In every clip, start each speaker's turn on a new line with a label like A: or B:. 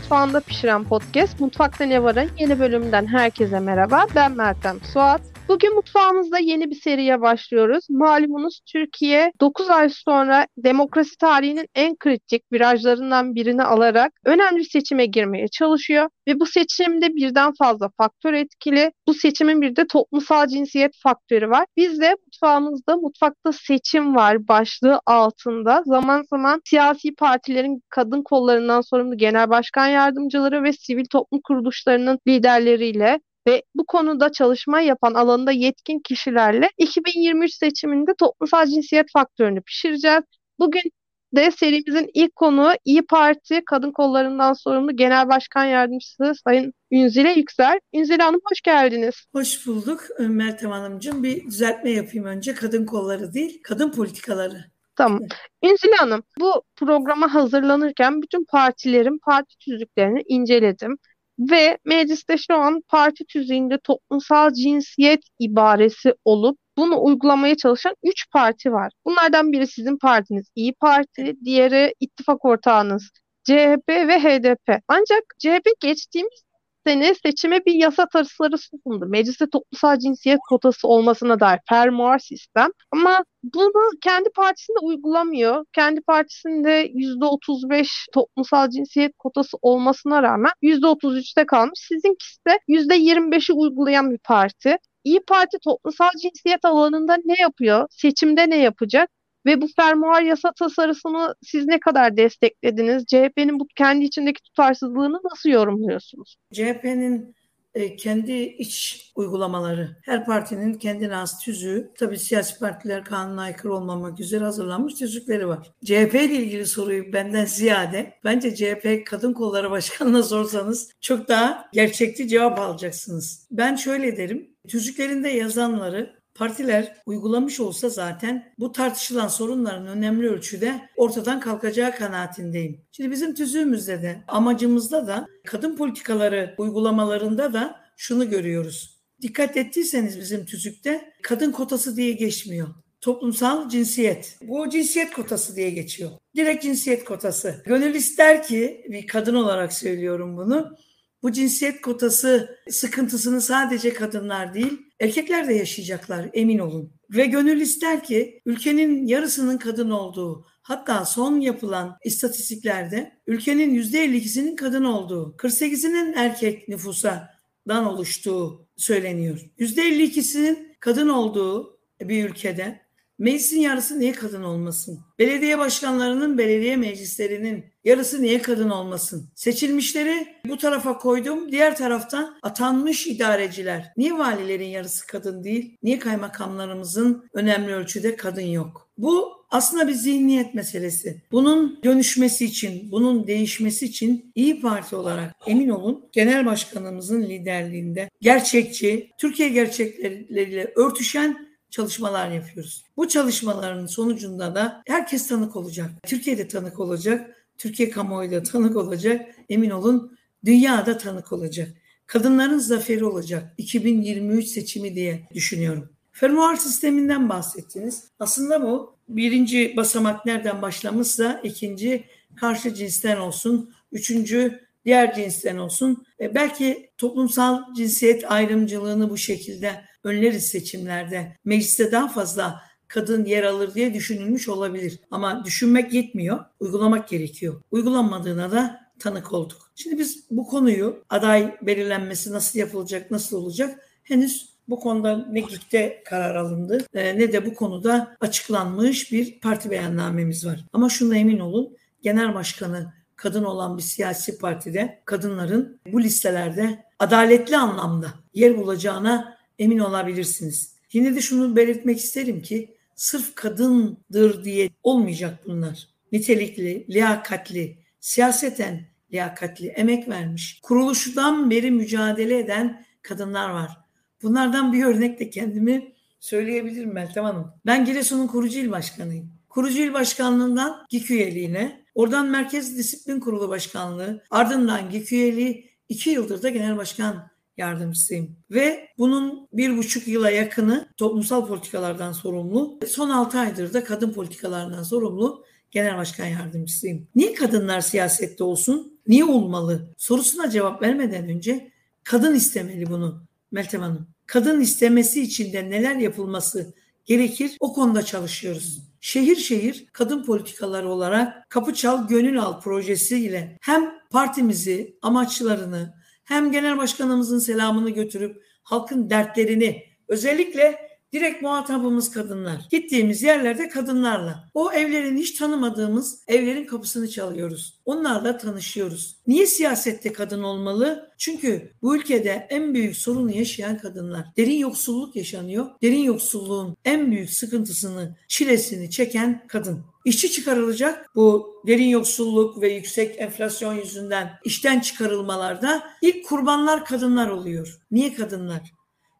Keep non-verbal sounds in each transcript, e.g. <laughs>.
A: Mutfağında pişiren podcast Mutfakta Ne Var'ın yeni bölümünden herkese merhaba. Ben Meltem Suat. Bugün mutfağımızda yeni bir seriye başlıyoruz. Malumunuz Türkiye 9 ay sonra demokrasi tarihinin en kritik virajlarından birini alarak önemli seçime girmeye çalışıyor. Ve bu seçimde birden fazla faktör etkili. Bu seçimin bir de toplumsal cinsiyet faktörü var. Biz de mutfağımızda mutfakta seçim var başlığı altında zaman zaman siyasi partilerin kadın kollarından sorumlu genel başkan yardımcıları ve sivil toplum kuruluşlarının liderleriyle ve bu konuda çalışma yapan alanında yetkin kişilerle 2023 seçiminde toplumsal cinsiyet faktörünü pişireceğiz. Bugün de serimizin ilk konuğu İyi Parti Kadın Kollarından sorumlu Genel Başkan Yardımcısı Sayın Ünzile Yüksel. Ünzile Hanım hoş geldiniz.
B: Hoş bulduk Meltem Hanımcığım. Bir düzeltme yapayım önce. Kadın kolları değil, kadın politikaları.
A: Tamam. Ünzile Hanım, bu programa hazırlanırken bütün partilerin parti tüzüklerini inceledim. Ve mecliste şu an parti tüzüğünde toplumsal cinsiyet ibaresi olup bunu uygulamaya çalışan 3 parti var. Bunlardan biri sizin partiniz İyi Parti, diğeri ittifak ortağınız CHP ve HDP. Ancak CHP geçtiğimiz sene seçime bir yasa tasarısı sundu. Mecliste toplumsal cinsiyet kotası olmasına dair fermuar sistem. Ama bunu kendi partisinde uygulamıyor. Kendi partisinde %35 toplumsal cinsiyet kotası olmasına rağmen %33'te kalmış. Sizinkisi de %25'i uygulayan bir parti. İyi Parti toplumsal cinsiyet alanında ne yapıyor? Seçimde ne yapacak? Ve bu fermuar yasa tasarısını siz ne kadar desteklediniz? CHP'nin bu kendi içindeki tutarsızlığını nasıl yorumluyorsunuz?
B: CHP'nin e, kendi iç uygulamaları, her partinin kendine has tüzüğü, tabii siyasi partiler kanuna aykırı olmamak üzere hazırlanmış tüzükleri var. CHP ile ilgili soruyu benden ziyade, bence CHP Kadın Kolları Başkanı'na <laughs> sorsanız çok daha gerçekçi cevap alacaksınız. Ben şöyle derim, tüzüklerinde yazanları partiler uygulamış olsa zaten bu tartışılan sorunların önemli ölçüde ortadan kalkacağı kanaatindeyim. Şimdi bizim tüzüğümüzde de amacımızda da kadın politikaları uygulamalarında da şunu görüyoruz. Dikkat ettiyseniz bizim tüzükte kadın kotası diye geçmiyor. Toplumsal cinsiyet. Bu cinsiyet kotası diye geçiyor. Direkt cinsiyet kotası. Gönül ister ki bir kadın olarak söylüyorum bunu. Bu cinsiyet kotası sıkıntısını sadece kadınlar değil, erkekler de yaşayacaklar emin olun. Ve gönül ister ki ülkenin yarısının kadın olduğu, hatta son yapılan istatistiklerde ülkenin %52'sinin kadın olduğu, 48'inin erkek nüfusadan oluştuğu söyleniyor. %52'sinin kadın olduğu bir ülkede Meclisin yarısı niye kadın olmasın? Belediye başkanlarının, belediye meclislerinin yarısı niye kadın olmasın? Seçilmişleri bu tarafa koydum. Diğer tarafta atanmış idareciler. Niye valilerin yarısı kadın değil? Niye kaymakamlarımızın önemli ölçüde kadın yok? Bu aslında bir zihniyet meselesi. Bunun dönüşmesi için, bunun değişmesi için İyi Parti olarak emin olun genel başkanımızın liderliğinde gerçekçi, Türkiye gerçekleriyle örtüşen çalışmalar yapıyoruz. Bu çalışmaların sonucunda da herkes tanık olacak. Türkiye'de tanık olacak, Türkiye kamuoyu da tanık olacak. Emin olun dünyada tanık olacak. Kadınların zaferi olacak 2023 seçimi diye düşünüyorum. Fermuar sisteminden bahsettiniz. Aslında bu birinci basamak nereden başlamışsa ikinci karşı cinsten olsun, üçüncü diğer cinsten olsun. E belki toplumsal cinsiyet ayrımcılığını bu şekilde önleriz seçimlerde. Mecliste daha fazla kadın yer alır diye düşünülmüş olabilir. Ama düşünmek yetmiyor, uygulamak gerekiyor. Uygulanmadığına da tanık olduk. Şimdi biz bu konuyu aday belirlenmesi nasıl yapılacak, nasıl olacak henüz bu konuda ne GİK'te karar alındı e, ne de bu konuda açıklanmış bir parti beyannamemiz var. Ama şuna emin olun genel başkanı kadın olan bir siyasi partide kadınların bu listelerde adaletli anlamda yer bulacağına emin olabilirsiniz. Yine de şunu belirtmek isterim ki sırf kadındır diye olmayacak bunlar. Nitelikli, liyakatli, siyaseten liyakatli, emek vermiş, kuruluşundan beri mücadele eden kadınlar var. Bunlardan bir örnek de kendimi söyleyebilirim Meltem Hanım. Ben Giresun'un kurucu il başkanıyım. Kurucu il başkanlığından GİK üyeliğine, oradan Merkez Disiplin Kurulu Başkanlığı, ardından GİK üyeliği, iki yıldır da genel başkan yardımcısıyım. Ve bunun bir buçuk yıla yakını toplumsal politikalardan sorumlu, son altı aydır da kadın politikalarından sorumlu genel başkan yardımcısıyım. Niye kadınlar siyasette olsun? Niye olmalı? Sorusuna cevap vermeden önce kadın istemeli bunu Meltem Hanım. Kadın istemesi için de neler yapılması gerekir? O konuda çalışıyoruz. Şehir şehir kadın politikaları olarak Kapı Çal Gönül Al projesiyle hem partimizi, amaçlarını hem genel başkanımızın selamını götürüp halkın dertlerini özellikle Direkt muhatabımız kadınlar. Gittiğimiz yerlerde kadınlarla. O evlerin hiç tanımadığımız evlerin kapısını çalıyoruz. Onlarla tanışıyoruz. Niye siyasette kadın olmalı? Çünkü bu ülkede en büyük sorunu yaşayan kadınlar. Derin yoksulluk yaşanıyor. Derin yoksulluğun en büyük sıkıntısını, çilesini çeken kadın. İşçi çıkarılacak bu derin yoksulluk ve yüksek enflasyon yüzünden işten çıkarılmalarda ilk kurbanlar kadınlar oluyor. Niye kadınlar?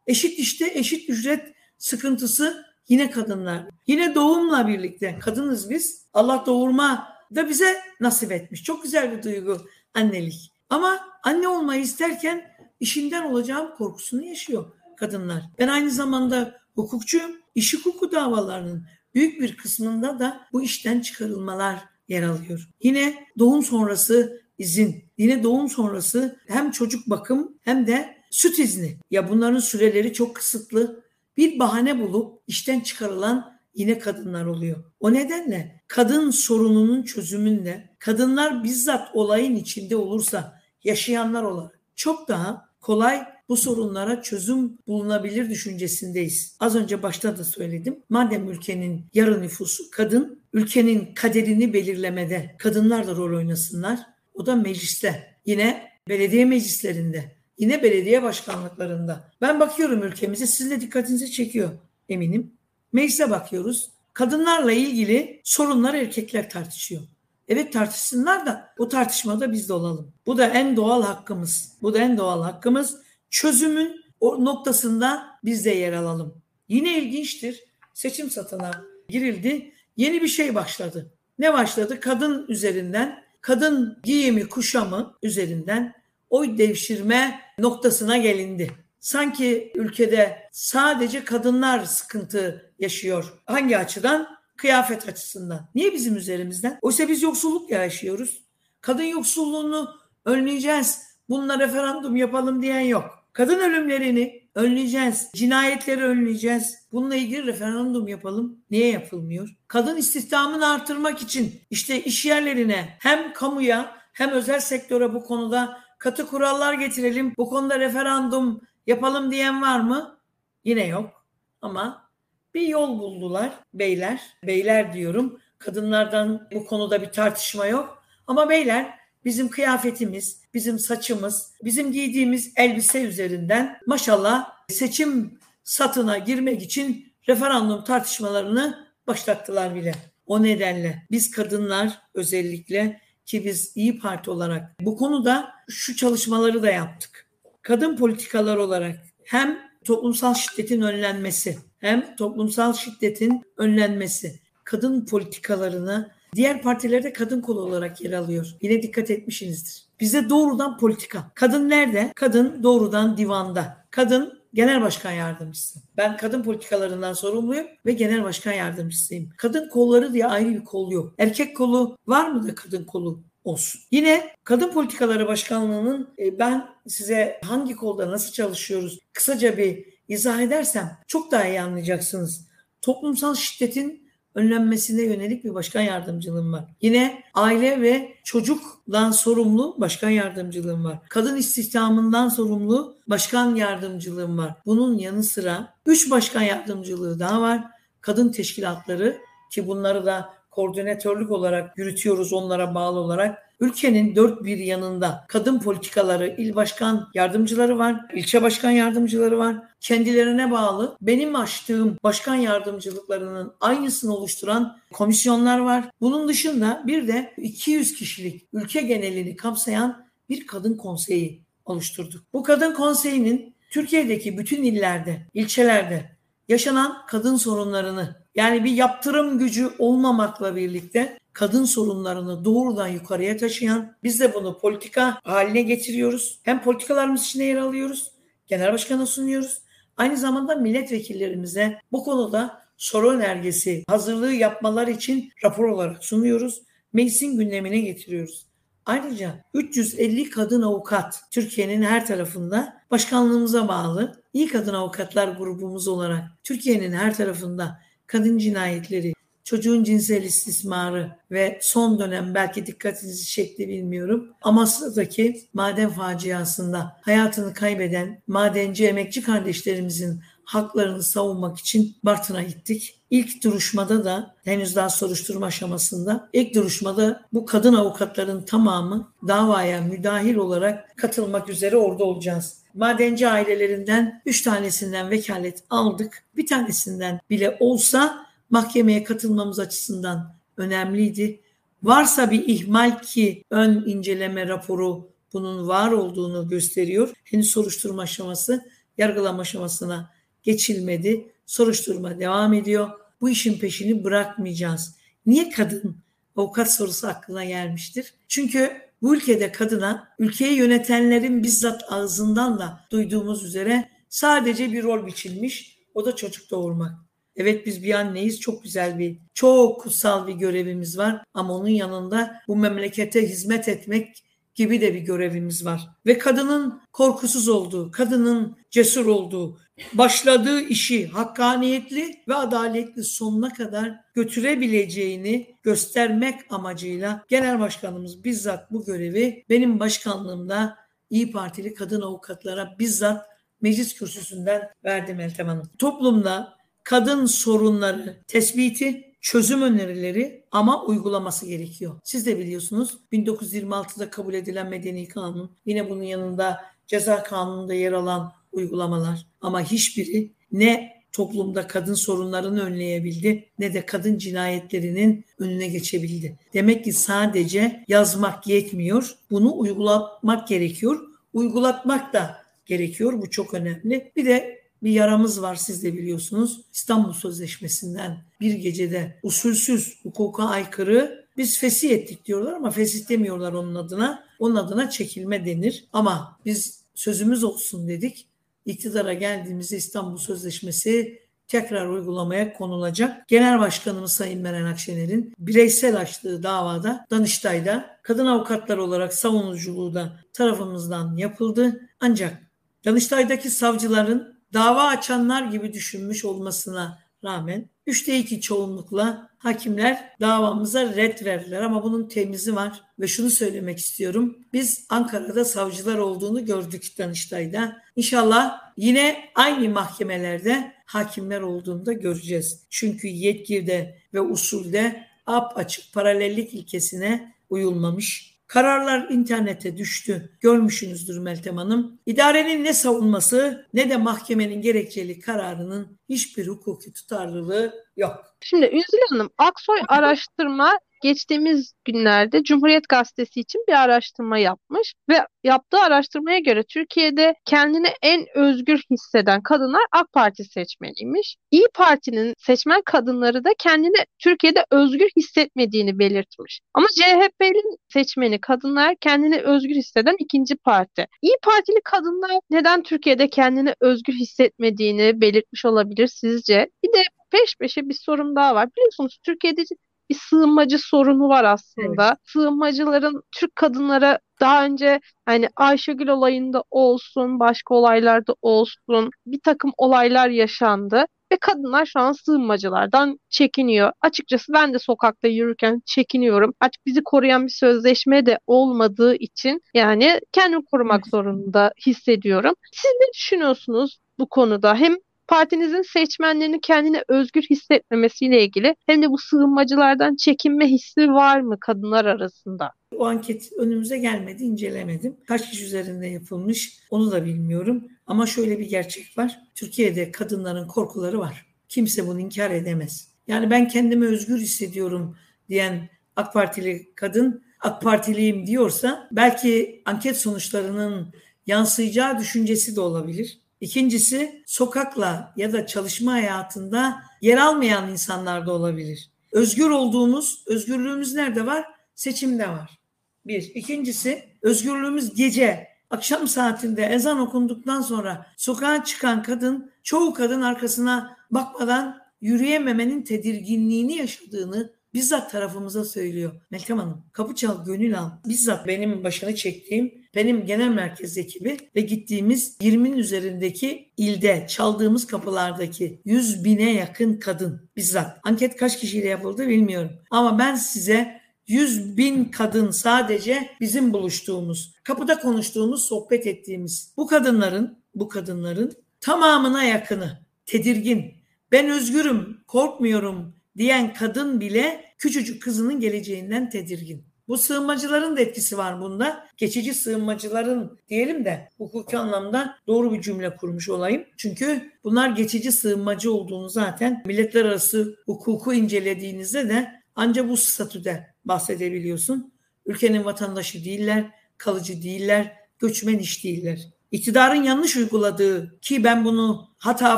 B: Eşit işte eşit ücret sıkıntısı yine kadınlar. Yine doğumla birlikte kadınız biz. Allah doğurma da bize nasip etmiş. Çok güzel bir duygu annelik. Ama anne olmayı isterken işinden olacağım korkusunu yaşıyor kadınlar. Ben aynı zamanda hukukçuyum. İş hukuku davalarının büyük bir kısmında da bu işten çıkarılmalar yer alıyor. Yine doğum sonrası izin, yine doğum sonrası hem çocuk bakım hem de süt izni. Ya bunların süreleri çok kısıtlı bir bahane bulup işten çıkarılan yine kadınlar oluyor. O nedenle kadın sorununun çözümünde kadınlar bizzat olayın içinde olursa yaşayanlar olarak çok daha kolay bu sorunlara çözüm bulunabilir düşüncesindeyiz. Az önce başta da söyledim. Madem ülkenin yarı nüfusu kadın, ülkenin kaderini belirlemede kadınlar da rol oynasınlar. O da mecliste. Yine belediye meclislerinde Yine belediye başkanlıklarında. Ben bakıyorum ülkemize sizin de dikkatinizi çekiyor eminim. Meclise bakıyoruz. Kadınlarla ilgili sorunlar erkekler tartışıyor. Evet tartışsınlar da bu tartışmada biz de olalım. Bu da en doğal hakkımız. Bu da en doğal hakkımız. Çözümün o noktasında biz de yer alalım. Yine ilginçtir. Seçim satına girildi. Yeni bir şey başladı. Ne başladı? Kadın üzerinden, kadın giyimi, kuşamı üzerinden oy devşirme noktasına gelindi. Sanki ülkede sadece kadınlar sıkıntı yaşıyor. Hangi açıdan? Kıyafet açısından. Niye bizim üzerimizden? Oysa biz yoksulluk yaşıyoruz. Kadın yoksulluğunu önleyeceğiz. Bununla referandum yapalım diyen yok. Kadın ölümlerini önleyeceğiz. Cinayetleri önleyeceğiz. Bununla ilgili referandum yapalım. Niye yapılmıyor? Kadın istihdamını artırmak için işte iş yerlerine hem kamuya hem özel sektöre bu konuda katı kurallar getirelim, bu konuda referandum yapalım diyen var mı? Yine yok. Ama bir yol buldular beyler. Beyler diyorum. Kadınlardan bu konuda bir tartışma yok. Ama beyler bizim kıyafetimiz, bizim saçımız, bizim giydiğimiz elbise üzerinden maşallah seçim satına girmek için referandum tartışmalarını başlattılar bile. O nedenle biz kadınlar özellikle ki biz İyi Parti olarak bu konuda şu çalışmaları da yaptık. Kadın politikalar olarak hem toplumsal şiddetin önlenmesi hem toplumsal şiddetin önlenmesi kadın politikalarını diğer partilerde kadın kolu olarak yer alıyor. Yine dikkat etmişsinizdir. Bize doğrudan politika. Kadın nerede? Kadın doğrudan divanda. Kadın genel başkan yardımcısı. Ben kadın politikalarından sorumluyum ve genel başkan yardımcısıyım. Kadın kolları diye ayrı bir kol yok. Erkek kolu var mı da kadın kolu olsun. Yine Kadın Politikaları Başkanlığı'nın e, ben size hangi kolda nasıl çalışıyoruz kısaca bir izah edersem çok daha iyi anlayacaksınız. Toplumsal şiddetin önlenmesine yönelik bir başkan yardımcılığım var. Yine aile ve çocukdan sorumlu başkan yardımcılığım var. Kadın istihdamından sorumlu başkan yardımcılığım var. Bunun yanı sıra 3 başkan yardımcılığı daha var. Kadın teşkilatları ki bunları da koordinatörlük olarak yürütüyoruz onlara bağlı olarak. Ülkenin dört bir yanında kadın politikaları, il başkan yardımcıları var, ilçe başkan yardımcıları var. Kendilerine bağlı benim açtığım başkan yardımcılıklarının aynısını oluşturan komisyonlar var. Bunun dışında bir de 200 kişilik ülke genelini kapsayan bir kadın konseyi oluşturduk. Bu kadın konseyinin Türkiye'deki bütün illerde, ilçelerde yaşanan kadın sorunlarını yani bir yaptırım gücü olmamakla birlikte kadın sorunlarını doğrudan yukarıya taşıyan biz de bunu politika haline getiriyoruz. Hem politikalarımız içine yer alıyoruz, genel başkana sunuyoruz. Aynı zamanda milletvekillerimize bu konuda soru önergesi hazırlığı yapmalar için rapor olarak sunuyoruz. Meclisin gündemine getiriyoruz. Ayrıca 350 kadın avukat Türkiye'nin her tarafında başkanlığımıza bağlı iyi kadın avukatlar grubumuz olarak Türkiye'nin her tarafında kadın cinayetleri, çocuğun cinsel istismarı ve son dönem belki dikkatinizi çekti bilmiyorum. Amasya'daki maden faciasında hayatını kaybeden madenci emekçi kardeşlerimizin haklarını savunmak için Bartın'a gittik. İlk duruşmada da henüz daha soruşturma aşamasında ilk duruşmada bu kadın avukatların tamamı davaya müdahil olarak katılmak üzere orada olacağız. Madenci ailelerinden 3 tanesinden vekalet aldık. Bir tanesinden bile olsa mahkemeye katılmamız açısından önemliydi. Varsa bir ihmal ki ön inceleme raporu bunun var olduğunu gösteriyor. Henüz soruşturma aşaması yargılama aşamasına geçilmedi. Soruşturma devam ediyor. Bu işin peşini bırakmayacağız. Niye kadın avukat sorusu aklına gelmiştir? Çünkü bu ülkede kadına ülkeyi yönetenlerin bizzat ağzından da duyduğumuz üzere sadece bir rol biçilmiş. O da çocuk doğurmak. Evet biz bir anneyiz. Çok güzel bir, çok kutsal bir görevimiz var. Ama onun yanında bu memlekete hizmet etmek gibi de bir görevimiz var. Ve kadının korkusuz olduğu, kadının cesur olduğu, başladığı işi hakkaniyetli ve adaletli sonuna kadar götürebileceğini göstermek amacıyla Genel Başkanımız bizzat bu görevi benim başkanlığımda İyi Partili kadın avukatlara bizzat meclis kürsüsünden verdi Meltem Hanım. Toplumda kadın sorunları tespiti, çözüm önerileri ama uygulaması gerekiyor. Siz de biliyorsunuz 1926'da kabul edilen medeni kanun, yine bunun yanında ceza kanununda yer alan uygulamalar ama hiçbiri ne toplumda kadın sorunlarını önleyebildi ne de kadın cinayetlerinin önüne geçebildi. Demek ki sadece yazmak yetmiyor. Bunu uygulatmak gerekiyor. Uygulatmak da gerekiyor. Bu çok önemli. Bir de bir yaramız var siz de biliyorsunuz. İstanbul Sözleşmesi'nden bir gecede usulsüz, hukuka aykırı biz fesih ettik diyorlar ama fesih demiyorlar onun adına. Onun adına çekilme denir. Ama biz sözümüz olsun dedik. İktidara geldiğimizde İstanbul Sözleşmesi tekrar uygulamaya konulacak. Genel Başkanımız Sayın Meral Akşener'in bireysel açtığı davada Danıştay'da kadın avukatlar olarak savunuculuğu da tarafımızdan yapıldı. Ancak Danıştay'daki savcıların dava açanlar gibi düşünmüş olmasına rağmen 3'te 2 çoğunlukla hakimler davamıza red verdiler ama bunun temizi var ve şunu söylemek istiyorum. Biz Ankara'da savcılar olduğunu gördük Danıştay'da. İnşallah yine aynı mahkemelerde hakimler olduğunu da göreceğiz. Çünkü yetkide ve usulde ap açık paralellik ilkesine uyulmamış Kararlar internete düştü. Görmüşsünüzdür Meltem Hanım. İdarenin ne savunması ne de mahkemenin gerekçeli kararının hiçbir hukuki tutarlılığı yok.
A: Şimdi Ünzül Hanım, Aksoy araştırma geçtiğimiz günlerde Cumhuriyet Gazetesi için bir araştırma yapmış ve yaptığı araştırmaya göre Türkiye'de kendini en özgür hisseden kadınlar AK Parti seçmeniymiş. İyi Parti'nin seçmen kadınları da kendini Türkiye'de özgür hissetmediğini belirtmiş. Ama CHP'nin seçmeni kadınlar kendini özgür hisseden ikinci parti. İyi Partili kadınlar neden Türkiye'de kendini özgür hissetmediğini belirtmiş olabilir sizce? Bir de peş peşe bir sorum daha var. Biliyorsunuz Türkiye'de bir sığınmacı sorunu var aslında. Evet. Sığınmacıların Türk kadınlara daha önce hani Ayşegül olayında olsun, başka olaylarda olsun bir takım olaylar yaşandı ve kadınlar şu an sığınmacılardan çekiniyor. Açıkçası ben de sokakta yürürken çekiniyorum. Açık bizi koruyan bir sözleşme de olmadığı için yani kendimi korumak zorunda hissediyorum. Siz ne düşünüyorsunuz bu konuda? Hem partinizin seçmenlerini kendine özgür hissetmemesiyle ilgili hem de bu sığınmacılardan çekinme hissi var mı kadınlar arasında?
B: O anket önümüze gelmedi, incelemedim. Kaç kişi üzerinde yapılmış onu da bilmiyorum. Ama şöyle bir gerçek var. Türkiye'de kadınların korkuları var. Kimse bunu inkar edemez. Yani ben kendimi özgür hissediyorum diyen AK Partili kadın AK Partiliyim diyorsa belki anket sonuçlarının yansıyacağı düşüncesi de olabilir. İkincisi sokakla ya da çalışma hayatında yer almayan insanlar da olabilir. Özgür olduğumuz, özgürlüğümüz nerede var? Seçimde var. Bir. İkincisi özgürlüğümüz gece, akşam saatinde ezan okunduktan sonra sokağa çıkan kadın, çoğu kadın arkasına bakmadan yürüyememenin tedirginliğini yaşadığını bizzat tarafımıza söylüyor. Meltem Hanım kapı çal gönül al. Bizzat benim başını çektiğim benim genel merkez ekibi ve gittiğimiz 20'nin üzerindeki ilde çaldığımız kapılardaki 100 bine yakın kadın bizzat. Anket kaç kişiyle yapıldı bilmiyorum. Ama ben size 100 bin kadın sadece bizim buluştuğumuz, kapıda konuştuğumuz, sohbet ettiğimiz bu kadınların, bu kadınların tamamına yakını tedirgin. Ben özgürüm, korkmuyorum diyen kadın bile küçücük kızının geleceğinden tedirgin. Bu sığınmacıların da etkisi var bunda. Geçici sığınmacıların diyelim de hukuki anlamda doğru bir cümle kurmuş olayım. Çünkü bunlar geçici sığınmacı olduğunu zaten milletler arası hukuku incelediğinizde de ancak bu statüde bahsedebiliyorsun. Ülkenin vatandaşı değiller, kalıcı değiller, göçmen iş değiller. İktidarın yanlış uyguladığı ki ben bunu hata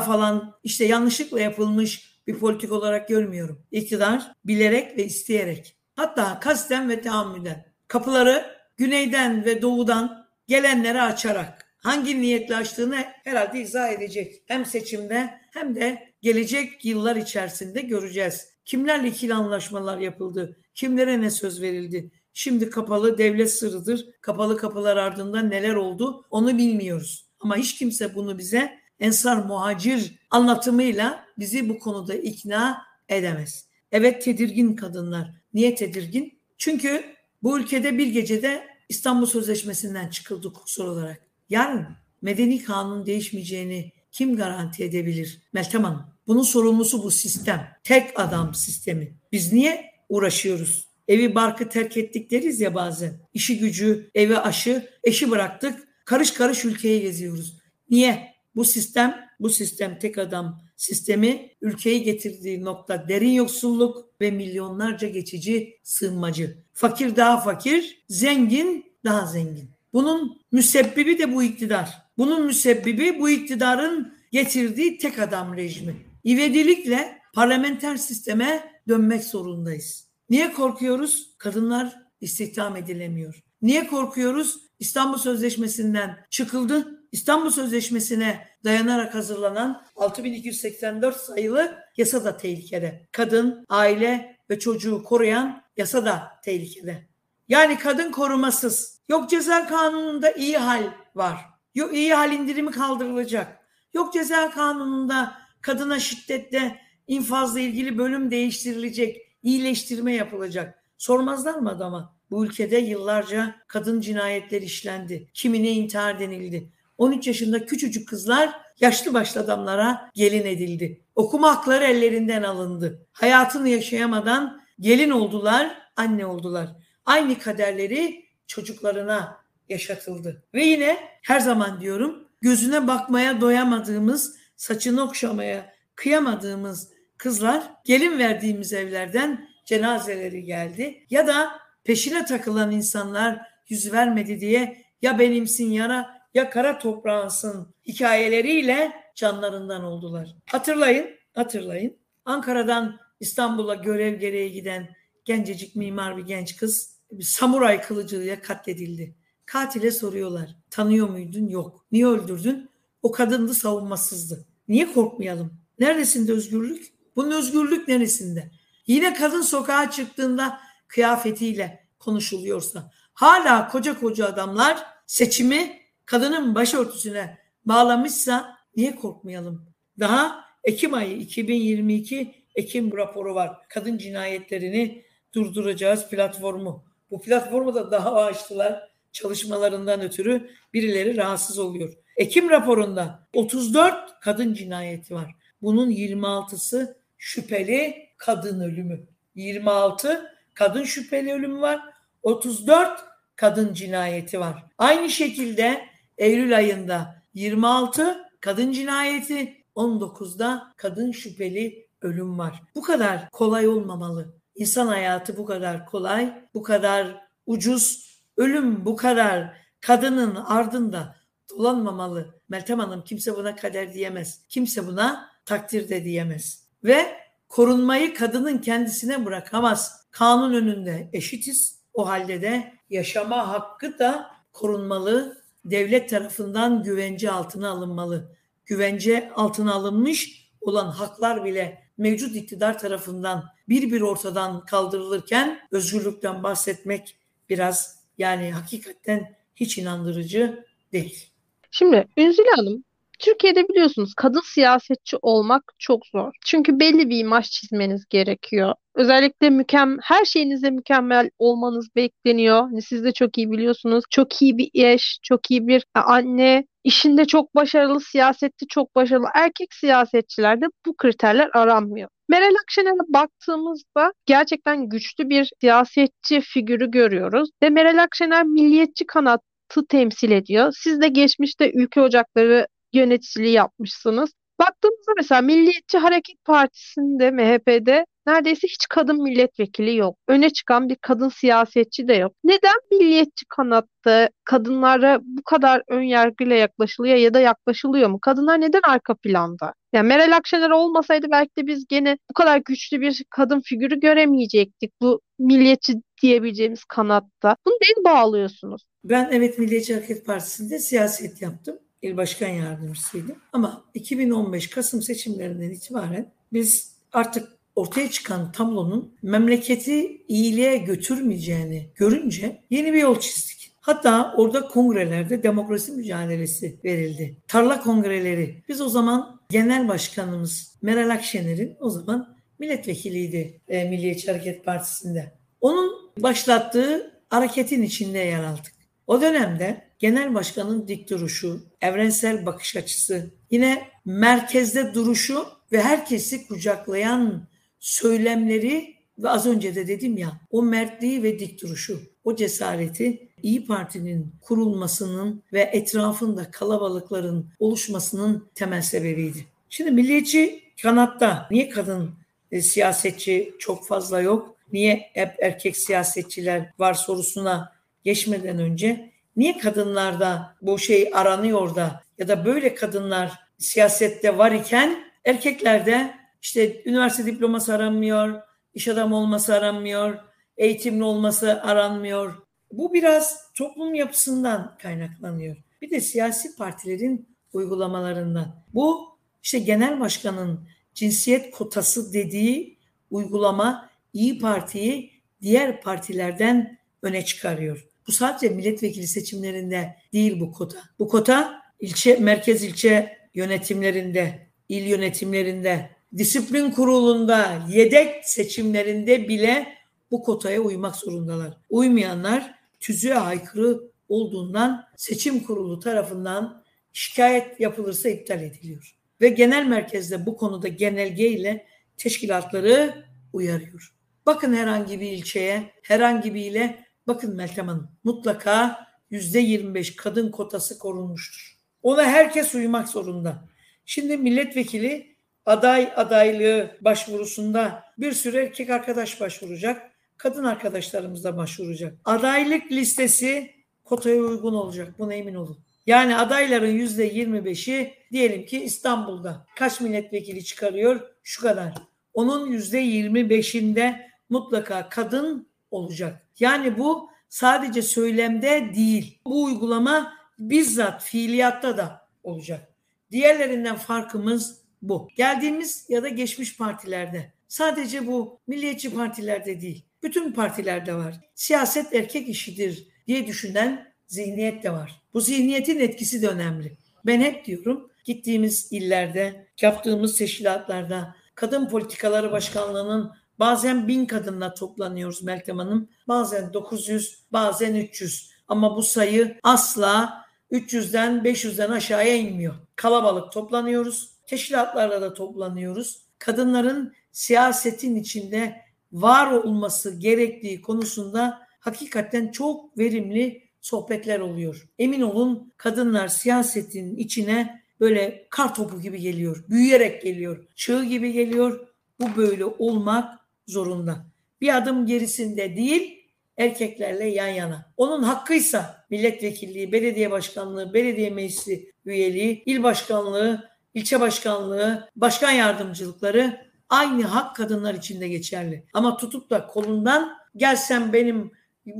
B: falan işte yanlışlıkla yapılmış bir politik olarak görmüyorum. İktidar bilerek ve isteyerek hatta kasten ve tahammüden kapıları güneyden ve doğudan gelenlere açarak hangi niyetle açtığını herhalde izah edecek. Hem seçimde hem de gelecek yıllar içerisinde göreceğiz. Kimlerle ikili anlaşmalar yapıldı? Kimlere ne söz verildi? Şimdi kapalı devlet sırrıdır. Kapalı kapılar ardından neler oldu onu bilmiyoruz. Ama hiç kimse bunu bize ensar muhacir anlatımıyla bizi bu konuda ikna edemez. Evet tedirgin kadınlar. Niye tedirgin? Çünkü bu ülkede bir gecede İstanbul Sözleşmesi'nden çıkıldı hukuksal olarak. Yarın medeni kanun değişmeyeceğini kim garanti edebilir? Meltem Hanım. Bunun sorumlusu bu sistem. Tek adam sistemi. Biz niye uğraşıyoruz? Evi barkı terk ettik deriz ya bazen. İşi gücü, evi aşı, eşi bıraktık. Karış karış ülkeyi geziyoruz. Niye? Bu sistem, bu sistem tek adam sistemi ülkeyi getirdiği nokta derin yoksulluk ve milyonlarca geçici sığınmacı. Fakir daha fakir, zengin daha zengin. Bunun müsebbibi de bu iktidar. Bunun müsebbibi bu iktidarın getirdiği tek adam rejimi. İvedilikle parlamenter sisteme dönmek zorundayız. Niye korkuyoruz? Kadınlar istihdam edilemiyor. Niye korkuyoruz? İstanbul Sözleşmesi'nden çıkıldı. İstanbul Sözleşmesi'ne dayanarak hazırlanan 6284 sayılı yasa da tehlikede. Kadın, aile ve çocuğu koruyan yasa da tehlikede. Yani kadın korumasız. Yok ceza kanununda iyi hal var. Yok iyi hal indirimi kaldırılacak. Yok ceza kanununda kadına şiddetle infazla ilgili bölüm değiştirilecek, iyileştirme yapılacak. Sormazlar mı adama? Bu ülkede yıllarca kadın cinayetleri işlendi. Kimine intihar denildi. 13 yaşında küçücük kızlar yaşlı başlı adamlara gelin edildi. Okuma hakları ellerinden alındı. Hayatını yaşayamadan gelin oldular, anne oldular. Aynı kaderleri çocuklarına yaşatıldı. Ve yine her zaman diyorum gözüne bakmaya doyamadığımız, saçını okşamaya kıyamadığımız kızlar gelin verdiğimiz evlerden cenazeleri geldi. Ya da peşine takılan insanlar yüz vermedi diye ya benimsin yara ya kara toprağınsın hikayeleriyle canlarından oldular. Hatırlayın, hatırlayın. Ankara'dan İstanbul'a görev gereği giden gencecik mimar bir genç kız bir samuray kılıcıyla katledildi. Katile soruyorlar. Tanıyor muydun? Yok. Niye öldürdün? O kadındı savunmasızdı. Niye korkmayalım? Neresinde özgürlük? Bunun özgürlük neresinde? Yine kadın sokağa çıktığında kıyafetiyle konuşuluyorsa hala koca koca adamlar seçimi kadının başörtüsüne bağlamışsa niye korkmayalım? Daha Ekim ayı 2022 Ekim raporu var. Kadın cinayetlerini durduracağız platformu. Bu platformu da daha açtılar çalışmalarından ötürü birileri rahatsız oluyor. Ekim raporunda 34 kadın cinayeti var. Bunun 26'sı şüpheli kadın ölümü. 26 kadın şüpheli ölümü var. 34 kadın cinayeti var. Aynı şekilde Eylül ayında 26 kadın cinayeti, 19'da kadın şüpheli ölüm var. Bu kadar kolay olmamalı. İnsan hayatı bu kadar kolay, bu kadar ucuz, ölüm bu kadar kadının ardında dolanmamalı. Meltem Hanım kimse buna kader diyemez. Kimse buna takdir de diyemez. Ve korunmayı kadının kendisine bırakamaz. Kanun önünde eşitiz. O halde de yaşama hakkı da korunmalı, devlet tarafından güvence altına alınmalı. Güvence altına alınmış olan haklar bile mevcut iktidar tarafından bir bir ortadan kaldırılırken özgürlükten bahsetmek biraz yani hakikaten hiç inandırıcı değil.
A: Şimdi Ünzile Hanım Türkiye'de biliyorsunuz kadın siyasetçi olmak çok zor. Çünkü belli bir imaj çizmeniz gerekiyor. Özellikle mükem her şeyinizde mükemmel olmanız bekleniyor. Hani siz de çok iyi biliyorsunuz. Çok iyi bir eş, çok iyi bir anne, işinde çok başarılı, siyasette çok başarılı. Erkek siyasetçilerde bu kriterler aranmıyor. Meral Akşener'e baktığımızda gerçekten güçlü bir siyasetçi figürü görüyoruz. Ve Meral Akşener milliyetçi kanatı temsil ediyor. Siz de geçmişte ülke ocakları yöneticiliği yapmışsınız. Baktığımızda mesela Milliyetçi Hareket Partisi'nde, MHP'de neredeyse hiç kadın milletvekili yok. Öne çıkan bir kadın siyasetçi de yok. Neden milliyetçi kanatta kadınlara bu kadar ön yargıyla yaklaşılıyor ya da yaklaşılıyor mu? Kadınlar neden arka planda? Yani Meral Akşener olmasaydı belki de biz gene bu kadar güçlü bir kadın figürü göremeyecektik bu milliyetçi diyebileceğimiz kanatta. Bunu neye bağlıyorsunuz?
B: Ben evet Milliyetçi Hareket Partisi'nde siyaset yaptım il başkan yardımcısıydım. Ama 2015 Kasım seçimlerinden itibaren biz artık ortaya çıkan tablonun memleketi iyiliğe götürmeyeceğini görünce yeni bir yol çizdik. Hatta orada kongrelerde demokrasi mücadelesi verildi. Tarla kongreleri. Biz o zaman genel başkanımız Meral Akşener'in o zaman milletvekiliydi e, Milliyetçi Hareket Partisi'nde. Onun başlattığı hareketin içinde yer aldık. O dönemde genel başkanın dik duruşu, evrensel bakış açısı, yine merkezde duruşu ve herkesi kucaklayan söylemleri ve az önce de dedim ya o mertliği ve dik duruşu, o cesareti İyi Parti'nin kurulmasının ve etrafında kalabalıkların oluşmasının temel sebebiydi. Şimdi milliyetçi kanatta niye kadın e, siyasetçi çok fazla yok? Niye hep erkek siyasetçiler var sorusuna geçmeden önce niye kadınlarda bu şey aranıyor da ya da böyle kadınlar siyasette var iken erkeklerde işte üniversite diploması aranmıyor, iş adamı olması aranmıyor, eğitimli olması aranmıyor. Bu biraz toplum yapısından kaynaklanıyor. Bir de siyasi partilerin uygulamalarından. Bu işte genel başkanın cinsiyet kotası dediği uygulama İyi Parti'yi diğer partilerden öne çıkarıyor. Bu sadece milletvekili seçimlerinde değil bu kota. Bu kota ilçe, merkez ilçe yönetimlerinde, il yönetimlerinde, disiplin kurulunda, yedek seçimlerinde bile bu kotaya uymak zorundalar. Uymayanlar tüzüğe aykırı olduğundan seçim kurulu tarafından şikayet yapılırsa iptal ediliyor. Ve genel merkezde bu konuda genelge ile teşkilatları uyarıyor. Bakın herhangi bir ilçeye, herhangi bir ile Bakın Meltem Hanım mutlaka yüzde 25 kadın kotası korunmuştur. Ona herkes uymak zorunda. Şimdi milletvekili aday adaylığı başvurusunda bir sürü erkek arkadaş başvuracak. Kadın arkadaşlarımız da başvuracak. Adaylık listesi kotaya uygun olacak. Buna emin olun. Yani adayların yüzde 25'i diyelim ki İstanbul'da kaç milletvekili çıkarıyor? Şu kadar. Onun yüzde 25'inde mutlaka kadın olacak. Yani bu sadece söylemde değil. Bu uygulama bizzat fiiliyatta da olacak. Diğerlerinden farkımız bu. Geldiğimiz ya da geçmiş partilerde sadece bu milliyetçi partilerde değil. Bütün partilerde var. Siyaset erkek işidir diye düşünen zihniyet de var. Bu zihniyetin etkisi de önemli. Ben hep diyorum gittiğimiz illerde, yaptığımız teşkilatlarda kadın politikaları başkanlığının Bazen bin kadınla toplanıyoruz Meltem Hanım. Bazen 900, bazen 300. Ama bu sayı asla 300'den 500'den aşağıya inmiyor. Kalabalık toplanıyoruz. Teşkilatlarla da toplanıyoruz. Kadınların siyasetin içinde var olması gerektiği konusunda hakikaten çok verimli sohbetler oluyor. Emin olun kadınlar siyasetin içine böyle kar topu gibi geliyor. Büyüyerek geliyor. Çığ gibi geliyor. Bu böyle olmak zorunda. Bir adım gerisinde değil, erkeklerle yan yana. Onun hakkıysa milletvekilliği, belediye başkanlığı, belediye meclisi üyeliği, il başkanlığı, ilçe başkanlığı, başkan yardımcılıkları aynı hak kadınlar için de geçerli. Ama tutup da kolundan gelsen benim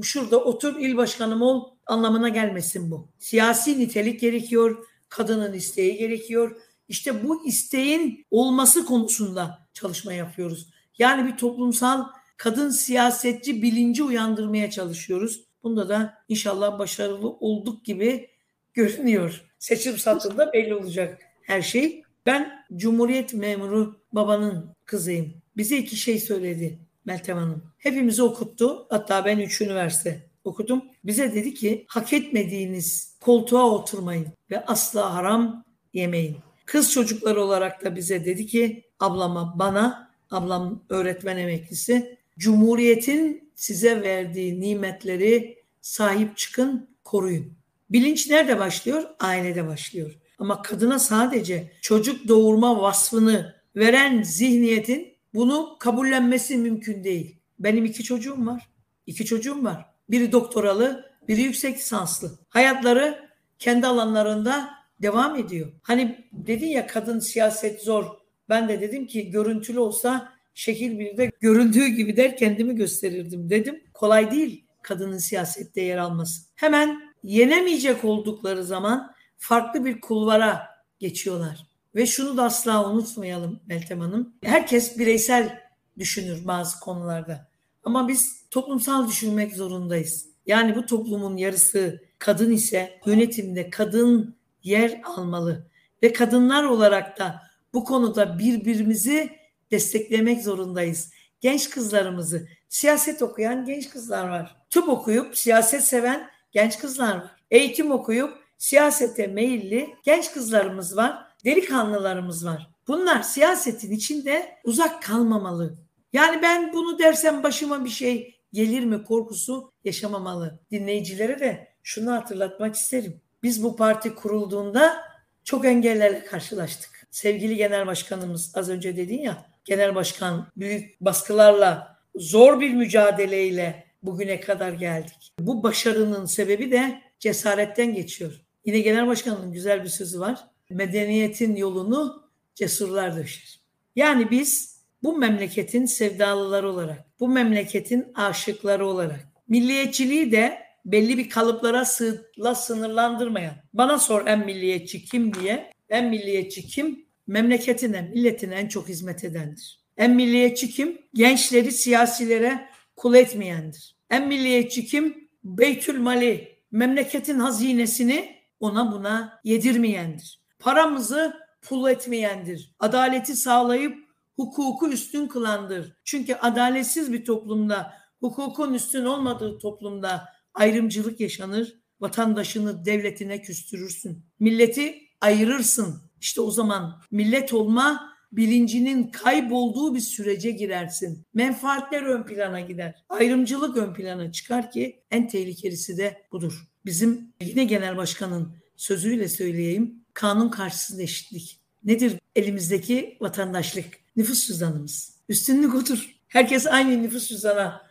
B: şurada otur il başkanım ol anlamına gelmesin bu. Siyasi nitelik gerekiyor, kadının isteği gerekiyor, İşte bu isteğin olması konusunda çalışma yapıyoruz. Yani bir toplumsal kadın siyasetçi bilinci uyandırmaya çalışıyoruz. Bunda da inşallah başarılı olduk gibi görünüyor. Seçim satında belli olacak her şey. Ben Cumhuriyet memuru babanın kızıyım. Bize iki şey söyledi Meltem Hanım. Hepimizi okuttu. Hatta ben üç üniversite okudum. Bize dedi ki hak etmediğiniz koltuğa oturmayın ve asla haram yemeyin. Kız çocukları olarak da bize dedi ki ablama bana ablam öğretmen emeklisi Cumhuriyetin size verdiği nimetleri sahip çıkın, koruyun. Bilinç nerede başlıyor? Ailede başlıyor. Ama kadına sadece çocuk doğurma vasfını veren zihniyetin bunu kabullenmesi mümkün değil. Benim iki çocuğum var. İki çocuğum var. Biri doktoralı, biri yüksek lisanslı. Hayatları kendi alanlarında devam ediyor. Hani dedin ya kadın siyaset zor. Ben de dedim ki görüntülü olsa şekil bir de göründüğü gibi der kendimi gösterirdim dedim. Kolay değil kadının siyasette yer alması. Hemen yenemeyecek oldukları zaman farklı bir kulvara geçiyorlar. Ve şunu da asla unutmayalım Meltem Hanım. Herkes bireysel düşünür bazı konularda. Ama biz toplumsal düşünmek zorundayız. Yani bu toplumun yarısı kadın ise yönetimde kadın yer almalı. Ve kadınlar olarak da bu konuda birbirimizi desteklemek zorundayız. Genç kızlarımızı, siyaset okuyan genç kızlar var. Tıp okuyup siyaset seven genç kızlar var. Eğitim okuyup siyasete meyilli genç kızlarımız var, delikanlılarımız var. Bunlar siyasetin içinde uzak kalmamalı. Yani ben bunu dersem başıma bir şey gelir mi korkusu yaşamamalı. Dinleyicilere de şunu hatırlatmak isterim. Biz bu parti kurulduğunda çok engellerle karşılaştık. Sevgili Genel Başkanımız az önce dedin ya, Genel Başkan büyük baskılarla, zor bir mücadeleyle bugüne kadar geldik. Bu başarının sebebi de cesaretten geçiyor. Yine Genel Başkan'ın güzel bir sözü var. Medeniyetin yolunu cesurlar döşer. Yani biz bu memleketin sevdalıları olarak, bu memleketin aşıkları olarak, milliyetçiliği de belli bir kalıplara sığla sınırlandırmayan, bana sor en milliyetçi kim diye, en milliyetçi kim? Memleketine, milletine en çok hizmet edendir. En milliyetçi kim? Gençleri siyasilere kul etmeyendir. En milliyetçi kim? Beytül Mali, memleketin hazinesini ona buna yedirmeyendir. Paramızı pul etmeyendir. Adaleti sağlayıp hukuku üstün kılandır. Çünkü adaletsiz bir toplumda, hukukun üstün olmadığı toplumda ayrımcılık yaşanır. Vatandaşını devletine küstürürsün. Milleti ayırırsın. İşte o zaman millet olma bilincinin kaybolduğu bir sürece girersin. Menfaatler ön plana gider. Ayrımcılık ön plana çıkar ki en tehlikelisi de budur. Bizim yine genel başkanın sözüyle söyleyeyim. Kanun karşısında eşitlik. Nedir elimizdeki vatandaşlık? Nüfus cüzdanımız. Üstünlük odur. Herkes aynı nüfus cüzdana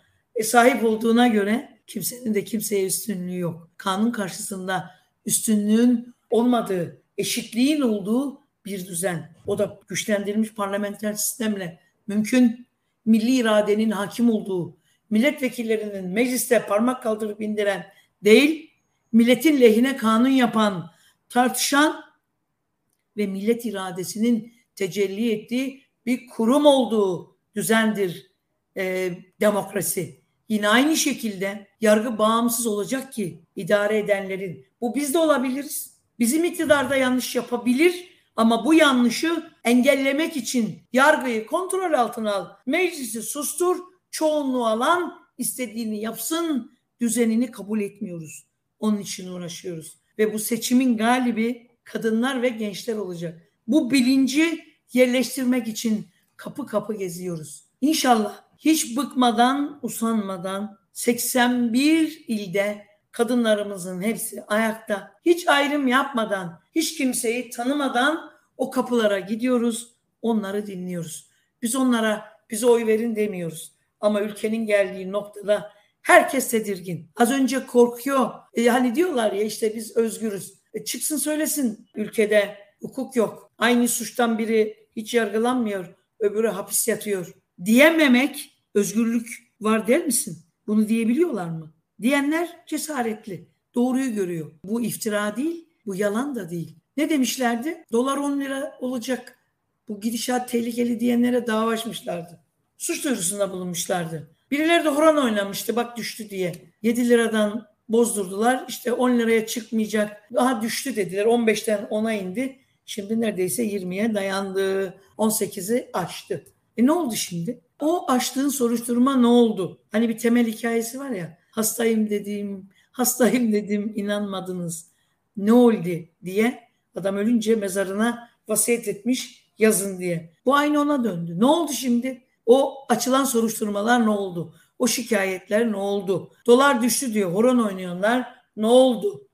B: sahip olduğuna göre kimsenin de kimseye üstünlüğü yok. Kanun karşısında üstünlüğün olmadığı, eşitliğin olduğu bir düzen. O da güçlendirilmiş parlamenter sistemle mümkün milli iradenin hakim olduğu, milletvekillerinin mecliste parmak kaldırıp indiren değil, milletin lehine kanun yapan, tartışan ve millet iradesinin tecelli ettiği bir kurum olduğu düzendir e, demokrasi. Yine aynı şekilde yargı bağımsız olacak ki idare edenlerin bu biz de olabiliriz. Bizim iktidarda yanlış yapabilir ama bu yanlışı engellemek için yargıyı kontrol altına al. Meclisi sustur, çoğunluğu alan istediğini yapsın düzenini kabul etmiyoruz. Onun için uğraşıyoruz. Ve bu seçimin galibi kadınlar ve gençler olacak. Bu bilinci yerleştirmek için kapı kapı geziyoruz. İnşallah hiç bıkmadan, usanmadan 81 ilde kadınlarımızın hepsi ayakta. Hiç ayrım yapmadan, hiç kimseyi tanımadan o kapılara gidiyoruz, onları dinliyoruz. Biz onlara bize oy verin demiyoruz. Ama ülkenin geldiği noktada herkes tedirgin. Az önce korkuyor. E, hani diyorlar ya işte biz özgürüz. E, çıksın söylesin ülkede hukuk yok. Aynı suçtan biri hiç yargılanmıyor, öbürü hapis yatıyor. Diyememek özgürlük var der misin? Bunu diyebiliyorlar mı? Diyenler cesaretli. Doğruyu görüyor. Bu iftira değil, bu yalan da değil. Ne demişlerdi? Dolar 10 lira olacak. Bu gidişat tehlikeli diyenlere dava açmışlardı. Suç duyurusunda bulunmuşlardı. Birileri de horon oynamıştı bak düştü diye. 7 liradan bozdurdular. İşte 10 liraya çıkmayacak. Daha düştü dediler. 15'ten 10'a indi. Şimdi neredeyse 20'ye dayandı. 18'i aştı. E ne oldu şimdi? O açtığın soruşturma ne oldu? Hani bir temel hikayesi var ya. Hastayım dediğim, hastayım dedim inanmadınız. Ne oldu diye adam ölünce mezarına vasiyet etmiş yazın diye. Bu aynı ona döndü. Ne oldu şimdi? O açılan soruşturmalar ne oldu? O şikayetler ne oldu? Dolar düştü diyor. Horon oynuyorlar. Ne oldu?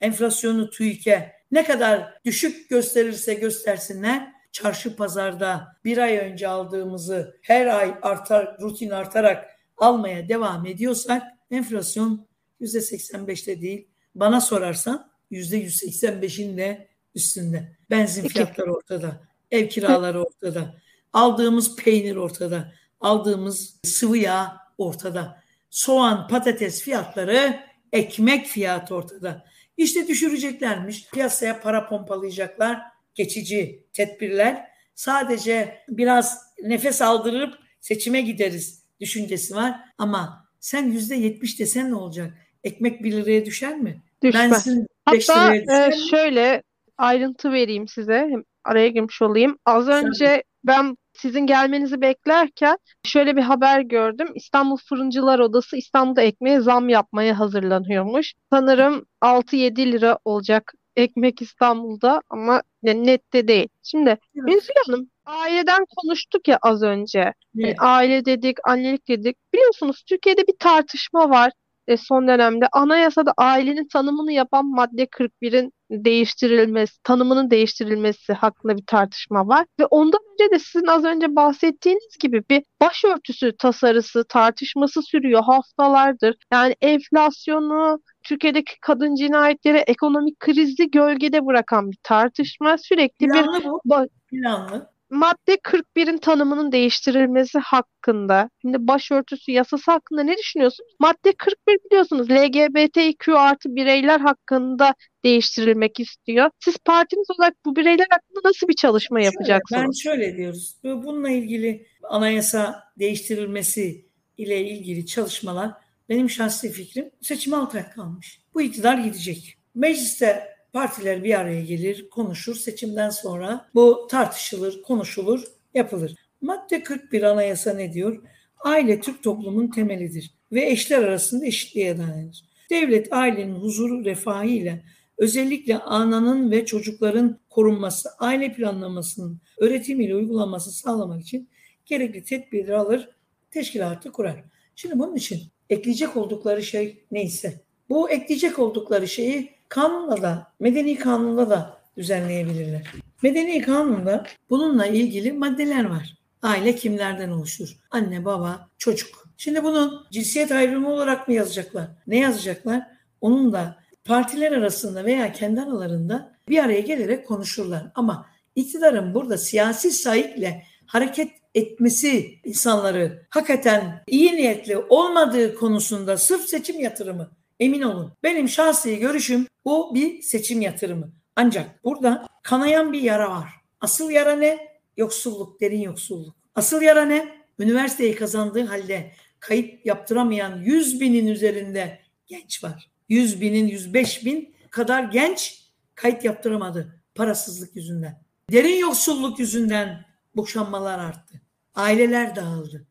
B: Enflasyonu TÜİK'e ne kadar düşük gösterirse göstersinler çarşı pazarda bir ay önce aldığımızı her ay artar rutin artarak almaya devam ediyorsak enflasyon %85'te değil. Bana sorarsan %185'in de üstünde. Benzin fiyatları ortada. Ev kiraları ortada. Aldığımız peynir ortada. Aldığımız sıvı yağ ortada. Soğan, patates fiyatları, ekmek fiyatı ortada. İşte düşüreceklermiş. Piyasaya para pompalayacaklar. Geçici tedbirler. Sadece biraz nefes aldırıp seçime gideriz düşüncesi var. Ama sen yüzde yetmiş desen ne olacak? Ekmek bir liraya düşer mi?
A: Düşmez. Benzin Hatta e, şöyle ayrıntı vereyim size. Araya girmiş olayım. Az önce ben sizin gelmenizi beklerken şöyle bir haber gördüm. İstanbul Fırıncılar Odası İstanbul'da ekmeğe zam yapmaya hazırlanıyormuş. Sanırım 6-7 lira olacak ekmek İstanbul'da ama yani nette değil. Şimdi Münzil Hanım aileden konuştuk ya az önce. Yani aile dedik, annelik dedik. Biliyorsunuz Türkiye'de bir tartışma var e, son dönemde anayasada ailenin tanımını yapan madde 41'in değiştirilmesi, tanımının değiştirilmesi hakkında bir tartışma var. Ve ondan önce de sizin az önce bahsettiğiniz gibi bir başörtüsü tasarısı, tartışması sürüyor haftalardır. Yani enflasyonu, Türkiye'deki kadın cinayetleri, ekonomik krizi gölgede bırakan bir tartışma. Sürekli
B: Planlı
A: bir
B: bu. Planlı
A: madde 41'in tanımının değiştirilmesi hakkında, şimdi başörtüsü yasası hakkında ne düşünüyorsunuz? Madde 41 biliyorsunuz LGBTQ artı bireyler hakkında değiştirilmek istiyor. Siz partiniz olarak bu bireyler hakkında nasıl bir çalışma şöyle, yapacaksınız?
B: Ben şöyle diyoruz. Bununla ilgili anayasa değiştirilmesi ile ilgili çalışmalar benim şahsi fikrim seçim altı kalmış. Bu iktidar gidecek. Mecliste partiler bir araya gelir, konuşur. Seçimden sonra bu tartışılır, konuşulur, yapılır. Madde 41 anayasa ne diyor? Aile Türk toplumunun temelidir ve eşler arasında eşitliğe dayanır. Devlet ailenin huzuru, refahı ile özellikle ananın ve çocukların korunması, aile planlamasının öğretimiyle uygulanması sağlamak için gerekli tedbirleri alır, teşkilatı kurar. Şimdi bunun için ekleyecek oldukları şey neyse, bu ekleyecek oldukları şeyi kanunla da, medeni kanunla da düzenleyebilirler. Medeni kanunda bununla ilgili maddeler var. Aile kimlerden oluşur? Anne, baba, çocuk. Şimdi bunu cinsiyet ayrımı olarak mı yazacaklar? Ne yazacaklar? Onun da partiler arasında veya kendi aralarında bir araya gelerek konuşurlar. Ama iktidarın burada siyasi sahikle hareket etmesi insanları hakikaten iyi niyetli olmadığı konusunda sırf seçim yatırımı Emin olun. Benim şahsi görüşüm bu bir seçim yatırımı. Ancak burada kanayan bir yara var. Asıl yara ne? Yoksulluk, derin yoksulluk. Asıl yara ne? Üniversiteyi kazandığı halde kayıt yaptıramayan 100 binin üzerinde genç var. 100 binin 105 bin kadar genç kayıt yaptıramadı parasızlık yüzünden. Derin yoksulluk yüzünden boşanmalar arttı. Aileler dağıldı.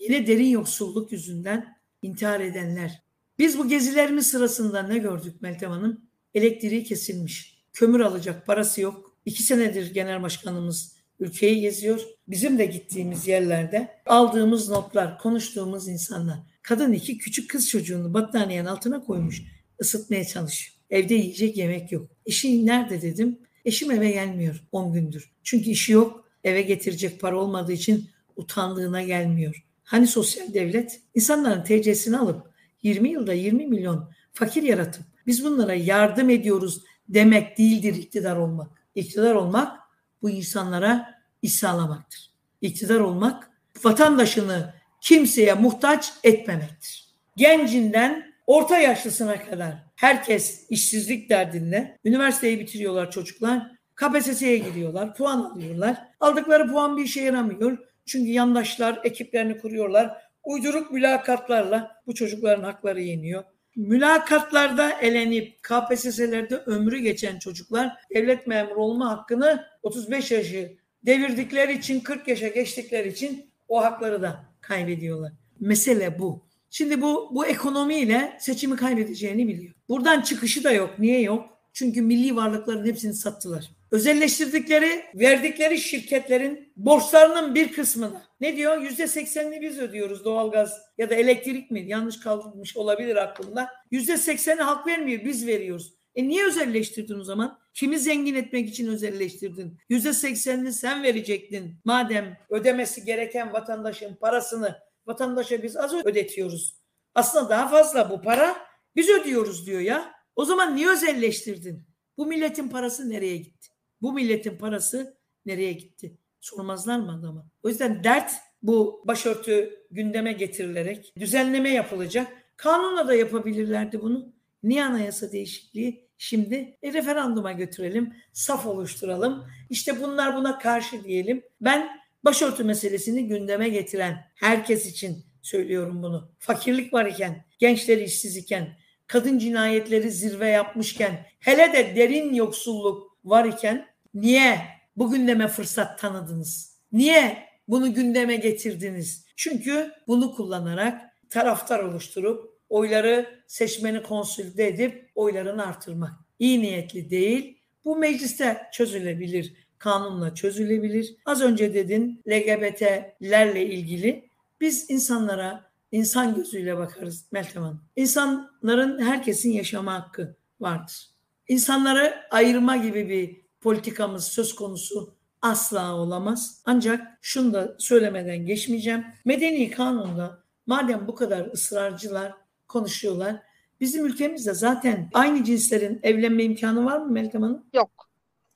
B: Yine derin yoksulluk yüzünden intihar edenler, biz bu gezilerimiz sırasında ne gördük Meltem Hanım? Elektriği kesilmiş. Kömür alacak parası yok. İki senedir genel başkanımız ülkeyi geziyor. Bizim de gittiğimiz yerlerde aldığımız notlar, konuştuğumuz insanlar. Kadın iki küçük kız çocuğunu battaniyenin altına koymuş. ısıtmaya çalışıyor. Evde yiyecek yemek yok. Eşi nerede dedim. Eşim eve gelmiyor 10 gündür. Çünkü işi yok. Eve getirecek para olmadığı için utandığına gelmiyor. Hani sosyal devlet insanların TC'sini alıp 20 yılda 20 milyon fakir yaratıp biz bunlara yardım ediyoruz demek değildir iktidar olmak. İktidar olmak bu insanlara iş sağlamaktır. İktidar olmak vatandaşını kimseye muhtaç etmemektir. Gencinden orta yaşlısına kadar herkes işsizlik derdinde. Üniversiteyi bitiriyorlar çocuklar. KPSS'ye gidiyorlar, puan alıyorlar. Aldıkları puan bir işe yaramıyor. Çünkü yandaşlar ekiplerini kuruyorlar. Uyduruk mülakatlarla bu çocukların hakları yeniyor. Mülakatlarda elenip KPSS'lerde ömrü geçen çocuklar devlet memuru olma hakkını 35 yaşı devirdikleri için 40 yaşa geçtikleri için o hakları da kaybediyorlar. Mesele bu. Şimdi bu bu ekonomiyle seçimi kaybedeceğini biliyor. Buradan çıkışı da yok. Niye yok? Çünkü milli varlıkların hepsini sattılar. Özelleştirdikleri, verdikleri şirketlerin borçlarının bir kısmını ne diyor? Yüzde seksenini biz ödüyoruz doğalgaz ya da elektrik mi? Yanlış kalmış olabilir aklımda. Yüzde sekseni halk vermiyor, biz veriyoruz. E niye özelleştirdin o zaman? Kimi zengin etmek için özelleştirdin? Yüzde seksenini sen verecektin. Madem ödemesi gereken vatandaşın parasını vatandaşa biz az ödetiyoruz. Aslında daha fazla bu para biz ödüyoruz diyor ya. O zaman niye özelleştirdin? Bu milletin parası nereye gitti? Bu milletin parası nereye gitti? Sormazlar mı adama? O yüzden dert bu başörtü gündeme getirilerek düzenleme yapılacak. Kanunla da yapabilirlerdi bunu. Niye anayasa değişikliği? Şimdi e, referanduma götürelim, saf oluşturalım. İşte bunlar buna karşı diyelim. Ben başörtü meselesini gündeme getiren herkes için söylüyorum bunu. Fakirlik var iken, gençler işsiz iken, kadın cinayetleri zirve yapmışken, hele de derin yoksulluk var iken niye bu gündeme fırsat tanıdınız? Niye bunu gündeme getirdiniz? Çünkü bunu kullanarak taraftar oluşturup oyları seçmeni konsolide edip oylarını artırmak. İyi niyetli değil. Bu mecliste çözülebilir, kanunla çözülebilir. Az önce dedin LGBT'lerle ilgili biz insanlara insan gözüyle bakarız Meltem Hanım. İnsanların herkesin yaşama hakkı vardır. İnsanları ayırma gibi bir politikamız söz konusu asla olamaz. Ancak şunu da söylemeden geçmeyeceğim. Medeni kanunda madem bu kadar ısrarcılar konuşuyorlar. Bizim ülkemizde zaten aynı cinslerin evlenme imkanı var mı Meltem Hanım?
A: Yok.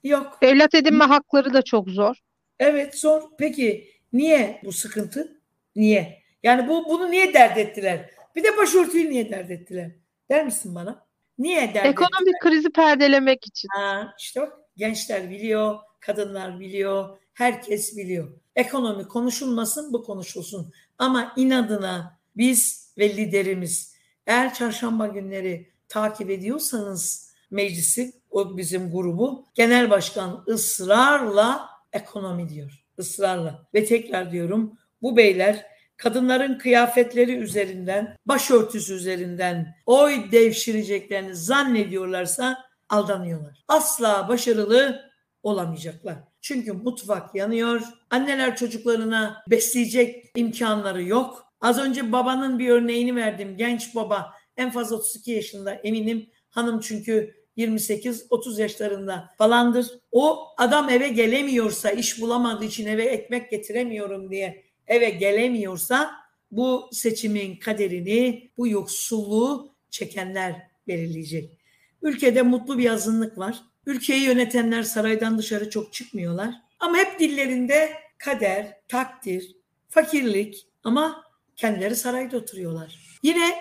B: Yok.
A: Evlat edinme hakları da çok zor.
B: Evet zor. Peki niye bu sıkıntı? Niye? Yani bu bunu niye dert ettiler? Bir de başörtüyü niye dert ettiler? Der misin bana? Niye dert
A: Ekonomik
B: ettiler?
A: krizi perdelemek için.
B: Ha, işte bak gençler biliyor, kadınlar biliyor, herkes biliyor. Ekonomi konuşulmasın, bu konuşulsun. Ama inadına biz ve liderimiz eğer çarşamba günleri takip ediyorsanız meclisi, o bizim grubu, genel başkan ısrarla ekonomi diyor. Israrla. Ve tekrar diyorum bu beyler kadınların kıyafetleri üzerinden, başörtüsü üzerinden oy devşireceklerini zannediyorlarsa aldanıyorlar. Asla başarılı olamayacaklar. Çünkü mutfak yanıyor. Anneler çocuklarına besleyecek imkanları yok. Az önce babanın bir örneğini verdim. Genç baba en fazla 32 yaşında eminim. Hanım çünkü 28-30 yaşlarında falandır. O adam eve gelemiyorsa, iş bulamadığı için eve ekmek getiremiyorum diye eve gelemiyorsa bu seçimin kaderini, bu yoksulluğu çekenler belirleyecek. Ülkede mutlu bir azınlık var. Ülkeyi yönetenler saraydan dışarı çok çıkmıyorlar. Ama hep dillerinde kader, takdir, fakirlik ama kendileri sarayda oturuyorlar. Yine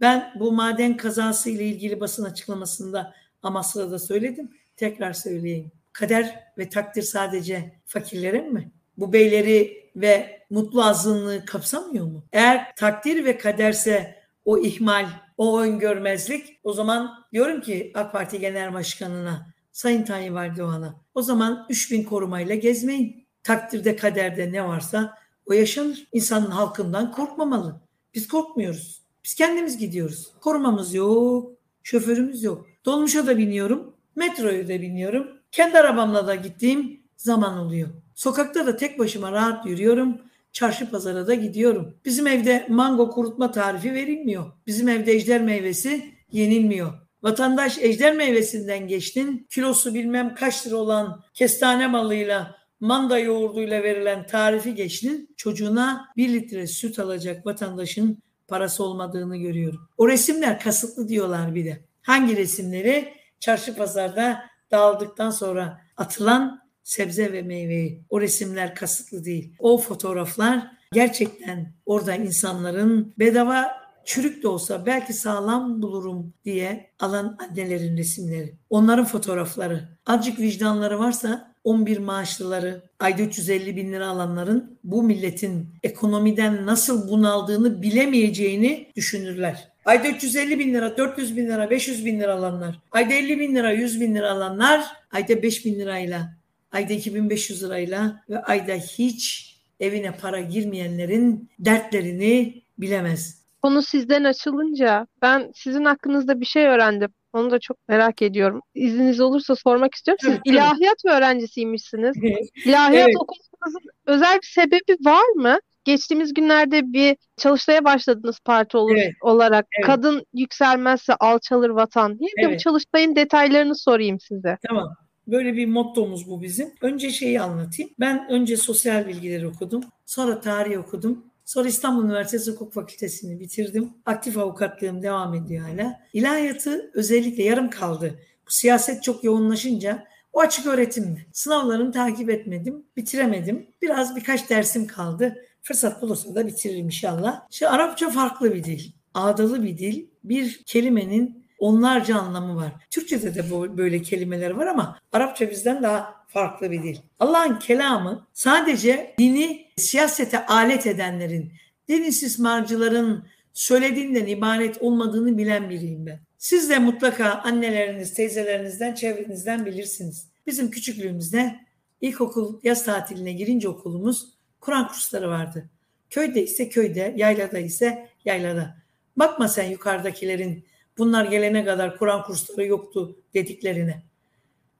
B: ben bu maden kazası ile ilgili basın açıklamasında Amasra'da söyledim. Tekrar söyleyeyim. Kader ve takdir sadece fakirlerin mi? Bu beyleri ve mutlu azınlığı kapsamıyor mu? Eğer takdir ve kaderse o ihmal, o öngörmezlik o zaman diyorum ki AK Parti Genel Başkanı'na Sayın Tayyip Erdoğan'a o zaman 3000 korumayla gezmeyin. Takdirde kaderde ne varsa o yaşanır. İnsanın halkından korkmamalı. Biz korkmuyoruz. Biz kendimiz gidiyoruz. Korumamız yok. Şoförümüz yok. Dolmuşa da biniyorum. Metroya da biniyorum. Kendi arabamla da gittiğim zaman oluyor. Sokakta da tek başıma rahat yürüyorum. Çarşı pazara da gidiyorum. Bizim evde mango kurutma tarifi verilmiyor. Bizim evde ejder meyvesi yenilmiyor. Vatandaş ejder meyvesinden geçtin. Kilosu bilmem kaç lira olan kestane malıyla manda yoğurduyla verilen tarifi geçtin. Çocuğuna bir litre süt alacak vatandaşın parası olmadığını görüyorum. O resimler kasıtlı diyorlar bir de. Hangi resimleri? Çarşı pazarda dağıldıktan sonra atılan sebze ve meyveyi. O resimler kasıtlı değil. O fotoğraflar gerçekten orada insanların bedava çürük de olsa belki sağlam bulurum diye alan annelerin resimleri. Onların fotoğrafları. Azıcık vicdanları varsa 11 maaşlıları, ayda 350 bin lira alanların bu milletin ekonomiden nasıl bunaldığını bilemeyeceğini düşünürler. Ayda 350 bin lira, 400 bin lira, 500 bin lira alanlar, ayda 50 bin lira, 100 bin lira alanlar, ayda 5 bin lirayla, ayda 2500 lirayla ve ayda hiç evine para girmeyenlerin dertlerini bilemez.
A: Konu sizden açılınca ben sizin hakkınızda bir şey öğrendim. Onu da çok merak ediyorum. İzniniz olursa sormak istiyorum. Siz
B: Tabii,
A: ilahiyat öğrencisiymişsiniz. İlahiyat
B: Evet.
A: okumanızın özel bir sebebi var mı? Geçtiğimiz günlerde bir çalıştaya başladınız parti olur,
B: Evet,
A: olarak.
B: evet.
A: Kadın yükselmezse alçalır vatan diye. Bir
B: Evet.
A: çalıştayın detaylarını sorayım size.
B: Tamam. Böyle bir mottomuz bu bizim. Önce şeyi anlatayım. Ben önce sosyal bilgileri okudum. Sonra tarih okudum. Sonra İstanbul Üniversitesi Hukuk Fakültesini bitirdim. Aktif avukatlığım devam ediyor hala. İlahiyatı özellikle yarım kaldı. Bu siyaset çok yoğunlaşınca o açık öğretimdi. Sınavlarını takip etmedim, bitiremedim. Biraz birkaç dersim kaldı. Fırsat bulursa da bitiririm inşallah. Şimdi Arapça farklı bir dil. Ağdalı bir dil. Bir kelimenin onlarca anlamı var. Türkçe'de de böyle kelimeler var ama Arapça bizden daha farklı bir dil. Allah'ın kelamı sadece dini siyasete alet edenlerin, din istismarcıların söylediğinden ibaret olmadığını bilen biriyim ben. Siz de mutlaka anneleriniz, teyzelerinizden, çevrenizden bilirsiniz. Bizim küçüklüğümüzde ilkokul yaz tatiline girince okulumuz Kur'an kursları vardı. Köyde ise köyde, yaylada ise yaylada. Bakma sen yukarıdakilerin bunlar gelene kadar Kur'an kursları yoktu dediklerine.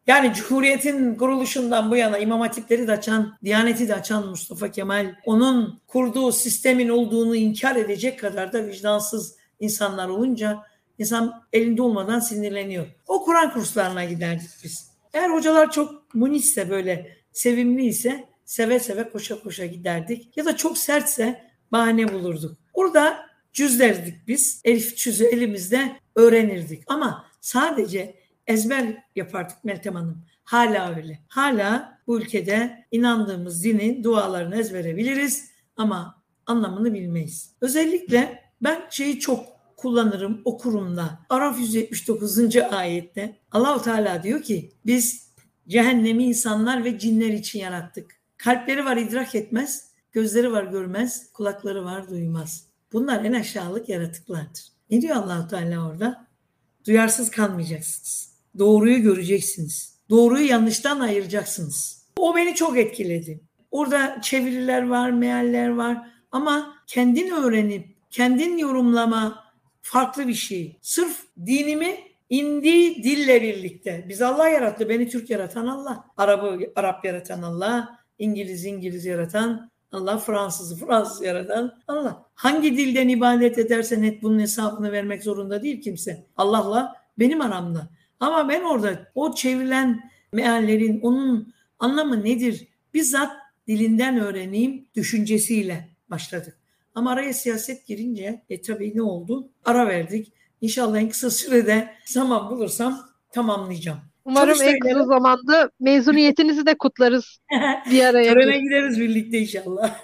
B: Yani Cumhuriyet'in kuruluşundan bu yana İmam Hatipleri de açan, Diyaneti de açan Mustafa Kemal onun kurduğu sistemin olduğunu inkar edecek kadar da vicdansız insanlar olunca insan elinde olmadan sinirleniyor. O Kur'an kurslarına giderdik biz. Eğer hocalar çok munisse böyle sevimli ise seve seve koşa koşa giderdik. Ya da çok sertse bahane bulurduk. Orada cüzlerdik biz. Elif cüzü elimizde öğrenirdik. Ama sadece ezber yapardık Meltem Hanım. Hala öyle. Hala bu ülkede inandığımız dinin dualarını ezbere biliriz ama anlamını bilmeyiz. Özellikle ben şeyi çok kullanırım okurum da. Araf 179. ayette Allahu Teala diyor ki biz cehennemi insanlar ve cinler için yarattık. Kalpleri var idrak etmez, gözleri var görmez, kulakları var duymaz. Bunlar en aşağılık yaratıklardır. Ne diyor Allahu Teala orada? Duyarsız kalmayacaksınız. Doğruyu göreceksiniz. Doğruyu yanlıştan ayıracaksınız. O beni çok etkiledi. Orada çeviriler var, mealler var ama kendin öğrenip kendin yorumlama farklı bir şey. Sırf dinimi indiği dille birlikte. Biz Allah yarattı. Beni Türk yaratan Allah. Arap'ı Arap yaratan Allah. İngiliz İngiliz yaratan Allah. Fransız'ı Fransız yaratan Allah. Hangi dilden ibadet edersen et bunun hesabını vermek zorunda değil kimse. Allah'la benim aramda. Ama ben orada o çevrilen meallerin onun anlamı nedir? Bizzat dilinden öğreneyim düşüncesiyle başladık. Ama araya siyaset girince e tabii ne oldu? Ara verdik. İnşallah en kısa sürede zaman bulursam tamamlayacağım.
A: Umarım en
B: Çalıştayları-
A: kısa zamanda mezuniyetinizi de kutlarız <laughs> bir araya.
B: Törene gideriz birlikte inşallah.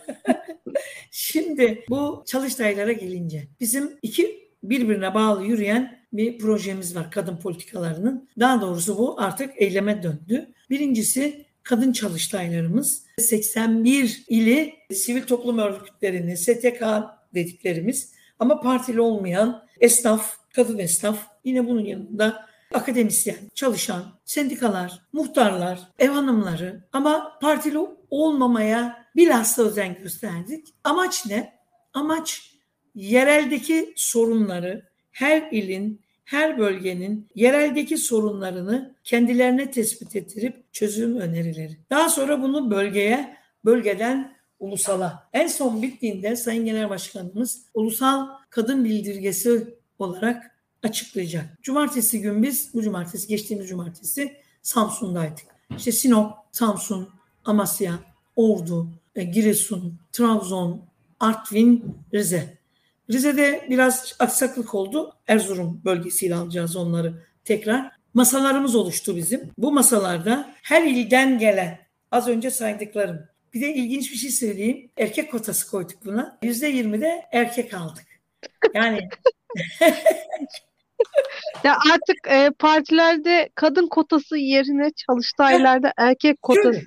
B: <laughs> Şimdi bu çalıştaylara gelince bizim iki birbirine bağlı yürüyen bir projemiz var kadın politikalarının. Daha doğrusu bu artık eyleme döndü. Birincisi kadın çalıştaylarımız 81 ili sivil toplum örgütlerini STK dediklerimiz ama partili olmayan esnaf, kadın esnaf yine bunun yanında akademisyen, çalışan, sendikalar, muhtarlar, ev hanımları ama partili olmamaya bilhassa özen gösterdik. Amaç ne? Amaç yereldeki sorunları her ilin, her bölgenin yereldeki sorunlarını kendilerine tespit ettirip çözüm önerileri. Daha sonra bunu bölgeye, bölgeden ulusala. En son bittiğinde Sayın Genel Başkanımız ulusal kadın bildirgesi olarak açıklayacak. Cumartesi gün biz, bu cumartesi, geçtiğimiz cumartesi Samsun'daydık. İşte Sinop, Samsun, Amasya, Ordu, e, Giresun, Trabzon, Artvin, Rize. Rize'de biraz aksaklık oldu. Erzurum bölgesiyle alacağız onları tekrar. Masalarımız oluştu bizim. Bu masalarda her ilden gelen az önce saydıklarım. Bir de ilginç bir şey söyleyeyim. Erkek kotası koyduk buna. %20 de erkek aldık. Yani <laughs> <laughs>
A: Ya artık e, partilerde kadın kotası yerine çalıştaylarda erkek kotası.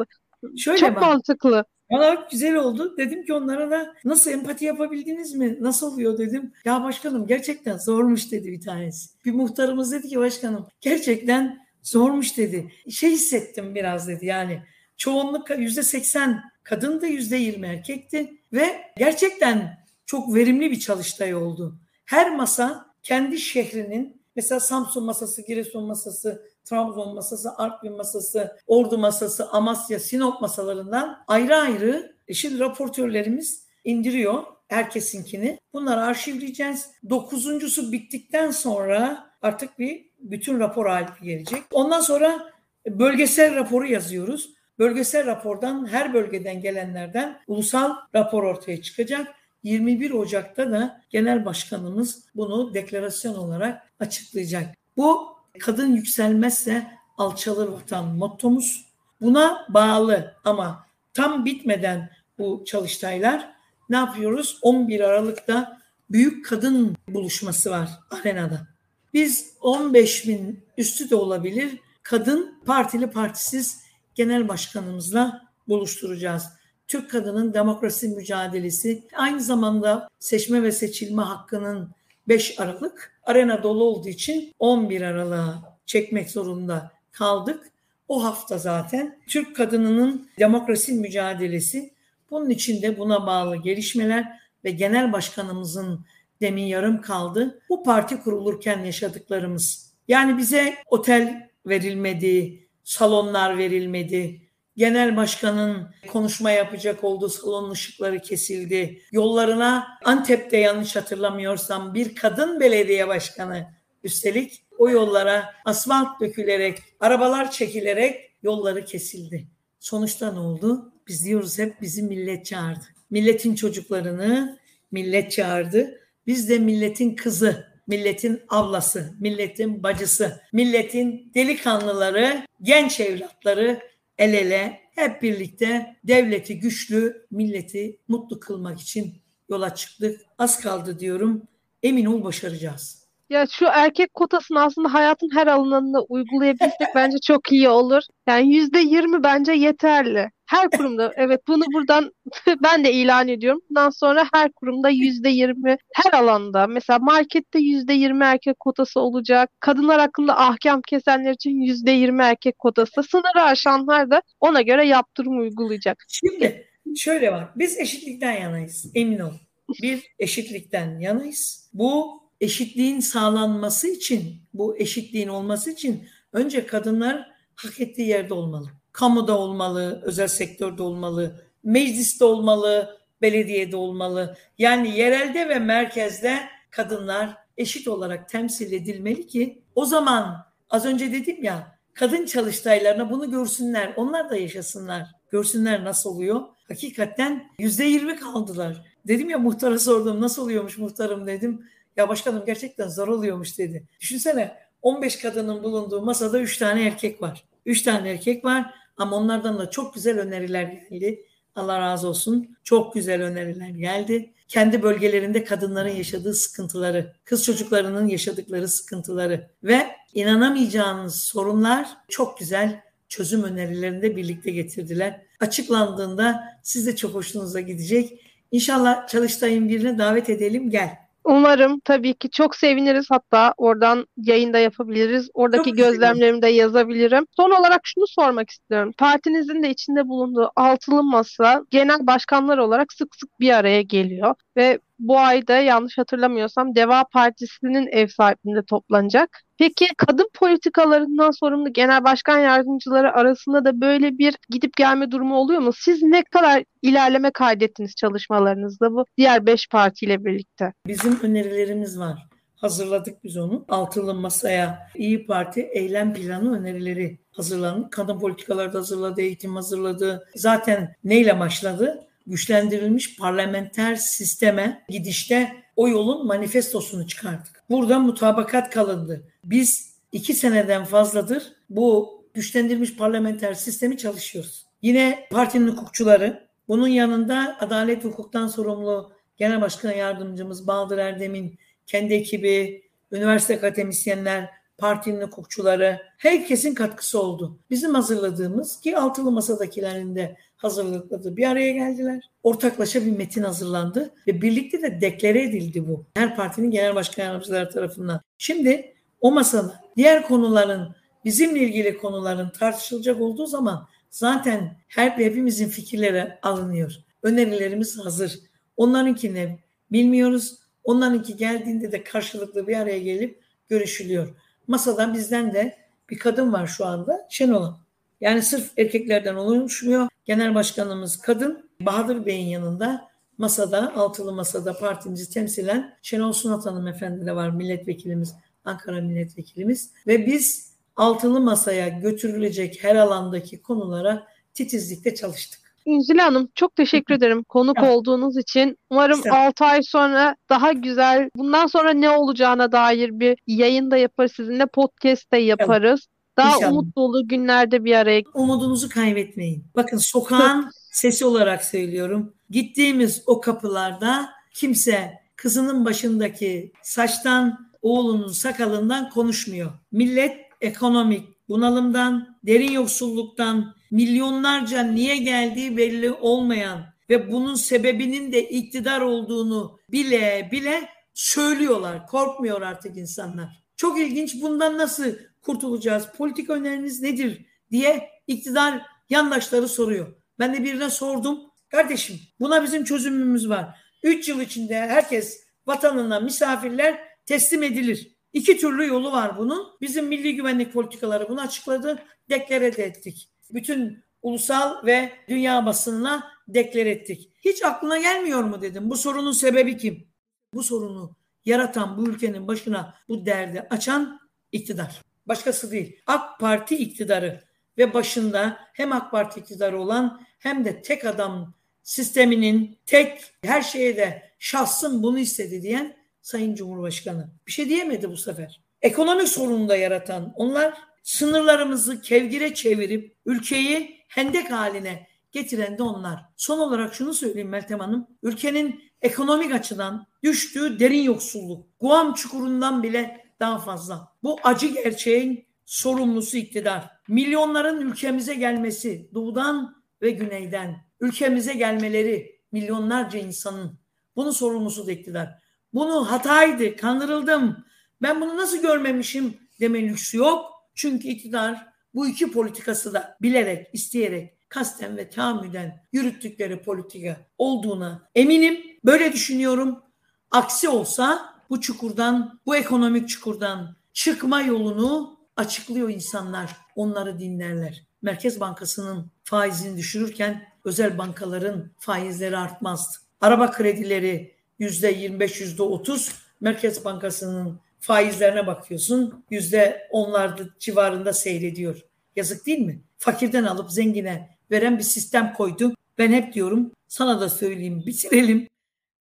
B: şöyle
A: Çok
B: bak.
A: mantıklı.
B: Valla güzel oldu. Dedim ki onlara da nasıl empati yapabildiniz mi? Nasıl oluyor dedim. Ya başkanım gerçekten zormuş dedi bir tanesi. Bir muhtarımız dedi ki başkanım gerçekten zormuş dedi. Şey hissettim biraz dedi yani. Çoğunluk yüzde seksen kadındı yüzde yirmi erkekti ve gerçekten çok verimli bir çalıştay oldu. Her masa kendi şehrinin mesela Samsun masası, Giresun masası, Trabzon masası, Artvin masası, Ordu masası, Amasya, Sinop masalarından ayrı ayrı e, şimdi raportörlerimiz indiriyor herkesinkini. Bunları arşivleyeceğiz. Dokuzuncusu bittikten sonra artık bir bütün rapor haline gelecek. Ondan sonra bölgesel raporu yazıyoruz. Bölgesel rapordan her bölgeden gelenlerden ulusal rapor ortaya çıkacak. 21 Ocak'ta da genel başkanımız bunu deklarasyon olarak açıklayacak. Bu kadın yükselmezse alçalır vatan mottomuz. Buna bağlı ama tam bitmeden bu çalıştaylar ne yapıyoruz? 11 Aralık'ta büyük kadın buluşması var arenada. Biz 15 bin üstü de olabilir kadın partili partisiz genel başkanımızla buluşturacağız. Türk kadının demokrasi mücadelesi aynı zamanda seçme ve seçilme hakkının 5 Aralık arena dolu olduğu için 11 Aralık'a çekmek zorunda kaldık. O hafta zaten Türk kadınının demokrasi mücadelesi bunun içinde buna bağlı gelişmeler ve genel başkanımızın demin yarım kaldı. Bu parti kurulurken yaşadıklarımız. Yani bize otel verilmedi, salonlar verilmedi, genel başkanın konuşma yapacak olduğu salon ışıkları kesildi. Yollarına Antep'te yanlış hatırlamıyorsam bir kadın belediye başkanı üstelik o yollara asfalt dökülerek, arabalar çekilerek yolları kesildi. Sonuçta ne oldu? Biz diyoruz hep bizi millet çağırdı. Milletin çocuklarını millet çağırdı. Biz de milletin kızı, milletin ablası, milletin bacısı, milletin delikanlıları, genç evlatları el ele hep birlikte devleti güçlü, milleti mutlu kılmak için yola çıktık. Az kaldı diyorum. Emin ol başaracağız.
A: Ya şu erkek kotasını aslında hayatın her alanında uygulayabilsek <laughs> bence çok iyi olur. Yani yüzde yirmi bence yeterli. Her <laughs> kurumda evet bunu buradan <laughs> ben de ilan ediyorum. Bundan sonra her kurumda yüzde yirmi her alanda mesela markette yüzde yirmi erkek kotası olacak. Kadınlar hakkında ahkam kesenler için yüzde yirmi erkek kotası. Sınırı aşanlar da ona göre yaptırım uygulayacak.
B: Şimdi şöyle var. Biz eşitlikten yanayız. Emin ol. Bir eşitlikten yanayız. Bu eşitliğin sağlanması için, bu eşitliğin olması için önce kadınlar hak ettiği yerde olmalı. Kamuda olmalı, özel sektörde olmalı, mecliste olmalı, belediyede olmalı. Yani yerelde ve merkezde kadınlar eşit olarak temsil edilmeli ki o zaman az önce dedim ya kadın çalıştaylarına bunu görsünler. Onlar da yaşasınlar. Görsünler nasıl oluyor. Hakikaten yüzde yirmi kaldılar. Dedim ya muhtara sordum nasıl oluyormuş muhtarım dedim. Ya başkanım gerçekten zor oluyormuş dedi. Düşünsene 15 kadının bulunduğu masada 3 tane erkek var. 3 tane erkek var ama onlardan da çok güzel öneriler geldi. Allah razı olsun. Çok güzel öneriler geldi. Kendi bölgelerinde kadınların yaşadığı sıkıntıları, kız çocuklarının yaşadıkları sıkıntıları ve inanamayacağınız sorunlar çok güzel çözüm önerilerini de birlikte getirdiler. Açıklandığında siz de çok hoşunuza gidecek. İnşallah Çalıştay'ın birine davet edelim gel.
A: Umarım tabii ki çok seviniriz. Hatta oradan yayında yapabiliriz. Oradaki
B: Çok
A: gözlemlerimi de yazabilirim. Son olarak şunu sormak istiyorum. Partinizin de içinde bulunduğu altılı masa genel başkanlar olarak sık sık bir araya geliyor ve bu ayda yanlış hatırlamıyorsam Deva Partisi'nin ev sahipliğinde toplanacak. Peki kadın politikalarından sorumlu genel başkan yardımcıları arasında da böyle bir gidip gelme durumu oluyor mu? Siz ne kadar ilerleme kaydettiniz çalışmalarınızda bu diğer beş partiyle birlikte?
B: Bizim önerilerimiz var. Hazırladık biz onu. Altılı masaya İyi Parti eylem planı önerileri hazırlandı. Kadın politikaları da hazırladı, eğitim hazırladı. Zaten neyle başladı? Güçlendirilmiş parlamenter sisteme gidişte o yolun manifestosunu çıkardık. Burada mutabakat kalındı. Biz iki seneden fazladır bu güçlendirilmiş parlamenter sistemi çalışıyoruz. Yine partinin hukukçuları, bunun yanında adalet hukuktan sorumlu Genel Başkan Yardımcımız Bahadır Erdem'in kendi ekibi, üniversite akademisyenler, partinin hukukçuları, herkesin katkısı oldu. Bizim hazırladığımız ki altılı masadakilerin de hazırladığı bir araya geldiler. Ortaklaşa bir metin hazırlandı ve birlikte de deklare edildi bu. Her partinin genel başkan yardımcıları tarafından. Şimdi o masada diğer konuların bizimle ilgili konuların tartışılacak olduğu zaman zaten her hepimizin fikirleri alınıyor. Önerilerimiz hazır. Onlarınkini bilmiyoruz. Onlarınki geldiğinde de karşılıklı bir araya gelip görüşülüyor. Masada bizden de bir kadın var şu anda Şenol Yani sırf erkeklerden oluşmuyor. Genel başkanımız kadın. Bahadır Bey'in yanında masada, altılı masada partimizi temsilen Şenol Sunat Hanım Efendi de var milletvekilimiz, Ankara milletvekilimiz. Ve biz altılı masaya götürülecek her alandaki konulara titizlikle çalıştık.
A: İncil Hanım çok teşekkür ederim konuk ya. olduğunuz için. Umarım İşte. 6 ay sonra daha güzel, bundan sonra ne olacağına dair bir yayın da yaparız sizinle, podcast da yaparız. Daha İnşallah. umut dolu günlerde bir araya.
B: Umudunuzu kaybetmeyin. Bakın sokağın <laughs> sesi olarak söylüyorum. Gittiğimiz o kapılarda kimse kızının başındaki saçtan, oğlunun sakalından konuşmuyor. Millet ekonomik bunalımdan, derin yoksulluktan, milyonlarca niye geldiği belli olmayan ve bunun sebebinin de iktidar olduğunu bile bile söylüyorlar. Korkmuyor artık insanlar. Çok ilginç bundan nasıl kurtulacağız? Politik öneriniz nedir diye iktidar yandaşları soruyor. Ben de birine sordum. Kardeşim buna bizim çözümümüz var. Üç yıl içinde herkes vatanına misafirler teslim edilir. İki türlü yolu var bunun. Bizim milli güvenlik politikaları bunu açıkladı. Deklare de ettik. Bütün ulusal ve dünya basınına deklar ettik. Hiç aklına gelmiyor mu dedim. Bu sorunun sebebi kim? Bu sorunu yaratan bu ülkenin başına bu derdi açan iktidar. Başkası değil. AK Parti iktidarı ve başında hem AK Parti iktidarı olan hem de tek adam sisteminin tek her şeye de şahsım bunu istedi diyen Sayın Cumhurbaşkanı. Bir şey diyemedi bu sefer. Ekonomik sorunu da yaratan onlar sınırlarımızı kevgire çevirip ülkeyi hendek haline getiren de onlar. Son olarak şunu söyleyeyim Meltem Hanım. Ülkenin ekonomik açıdan düştüğü derin yoksulluk. Guam çukurundan bile daha fazla. Bu acı gerçeğin sorumlusu iktidar. Milyonların ülkemize gelmesi doğudan ve güneyden ülkemize gelmeleri milyonlarca insanın bunun sorumlusu da iktidar. Bunu hataydı, kandırıldım. Ben bunu nasıl görmemişim deme lüksü yok. Çünkü iktidar bu iki politikası da bilerek, isteyerek, kasten ve tahammüden yürüttükleri politika olduğuna eminim. Böyle düşünüyorum. Aksi olsa bu çukurdan, bu ekonomik çukurdan çıkma yolunu açıklıyor insanlar. Onları dinlerler. Merkez Bankası'nın faizini düşürürken özel bankaların faizleri artmazdı. Araba kredileri yüzde 25, yüzde 30 Merkez Bankası'nın faizlerine bakıyorsun yüzde onlarda civarında seyrediyor. Yazık değil mi? Fakirden alıp zengine veren bir sistem koydu. Ben hep diyorum sana da söyleyeyim bitirelim.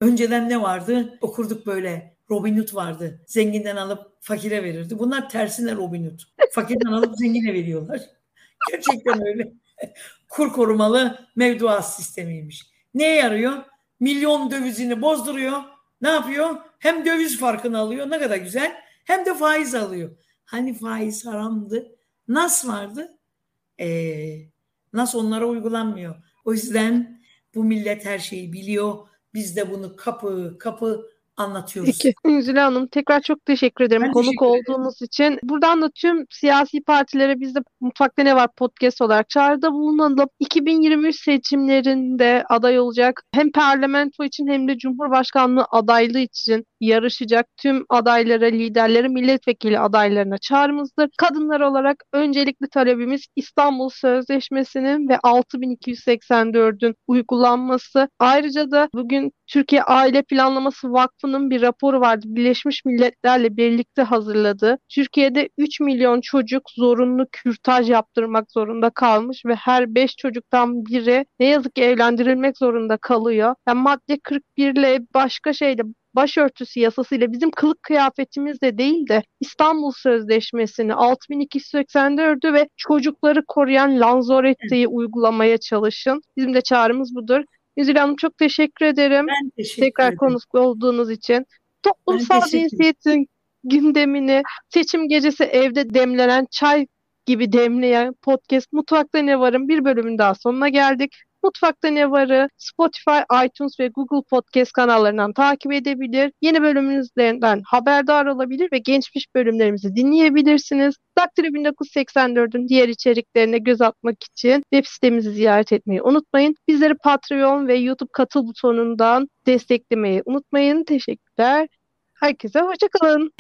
B: Önceden ne vardı? Okurduk böyle Robin Hood vardı. Zenginden alıp fakire verirdi. Bunlar tersine Robin Hood. Fakirden alıp <laughs> zengine veriyorlar. Gerçekten öyle. Kur korumalı mevduat sistemiymiş. Neye yarıyor? milyon dövizini bozduruyor. Ne yapıyor? Hem döviz farkını alıyor. Ne kadar güzel. Hem de faiz alıyor. Hani faiz haramdı. Nas vardı. Ee, nas onlara uygulanmıyor. O yüzden bu millet her şeyi biliyor. Biz de bunu kapı kapı anlatıyoruz.
A: Peki. Yüzüle Hanım tekrar çok teşekkür ederim ben konuk teşekkür olduğunuz için. Buradan da tüm siyasi partilere biz de Mutfakta Ne Var podcast olarak çağrıda bulunalım. 2023 seçimlerinde aday olacak hem parlamento için hem de Cumhurbaşkanlığı adaylığı için yarışacak tüm adaylara, liderlere, milletvekili adaylarına çağrımızdır. Kadınlar olarak öncelikli talebimiz İstanbul Sözleşmesi'nin ve 6284'ün uygulanması. Ayrıca da bugün Türkiye Aile Planlaması Vakfı'nın bir raporu vardı. Birleşmiş Milletler'le birlikte hazırladığı. Türkiye'de 3 milyon çocuk zorunlu kürtaj yaptırmak zorunda kalmış ve her 5 çocuktan biri ne yazık ki evlendirilmek zorunda kalıyor. Yani madde 41 ile başka şeyle başörtüsü yasasıyla bizim kılık kıyafetimizle değil de İstanbul Sözleşmesi'ni 6284'ü ve çocukları koruyan Lanzarote'yi uygulamaya çalışın. Bizim de çağrımız budur. Yüzül Hanım çok teşekkür ederim.
B: Ben teşekkür
A: Tekrar
B: ederim.
A: konuk olduğunuz için. Toplumsal cinsiyetin gündemini seçim gecesi evde demlenen çay gibi demleyen podcast Mutfakta Ne Var'ın bir bölümün daha sonuna geldik. Mutfakta Ne Var'ı Spotify, iTunes ve Google Podcast kanallarından takip edebilir. Yeni bölümümüzden haberdar olabilir ve geçmiş bölümlerimizi dinleyebilirsiniz. Daktilo 1984'ün diğer içeriklerine göz atmak için web sitemizi ziyaret etmeyi unutmayın. Bizleri Patreon ve YouTube katıl butonundan desteklemeyi unutmayın. Teşekkürler. Herkese hoşçakalın.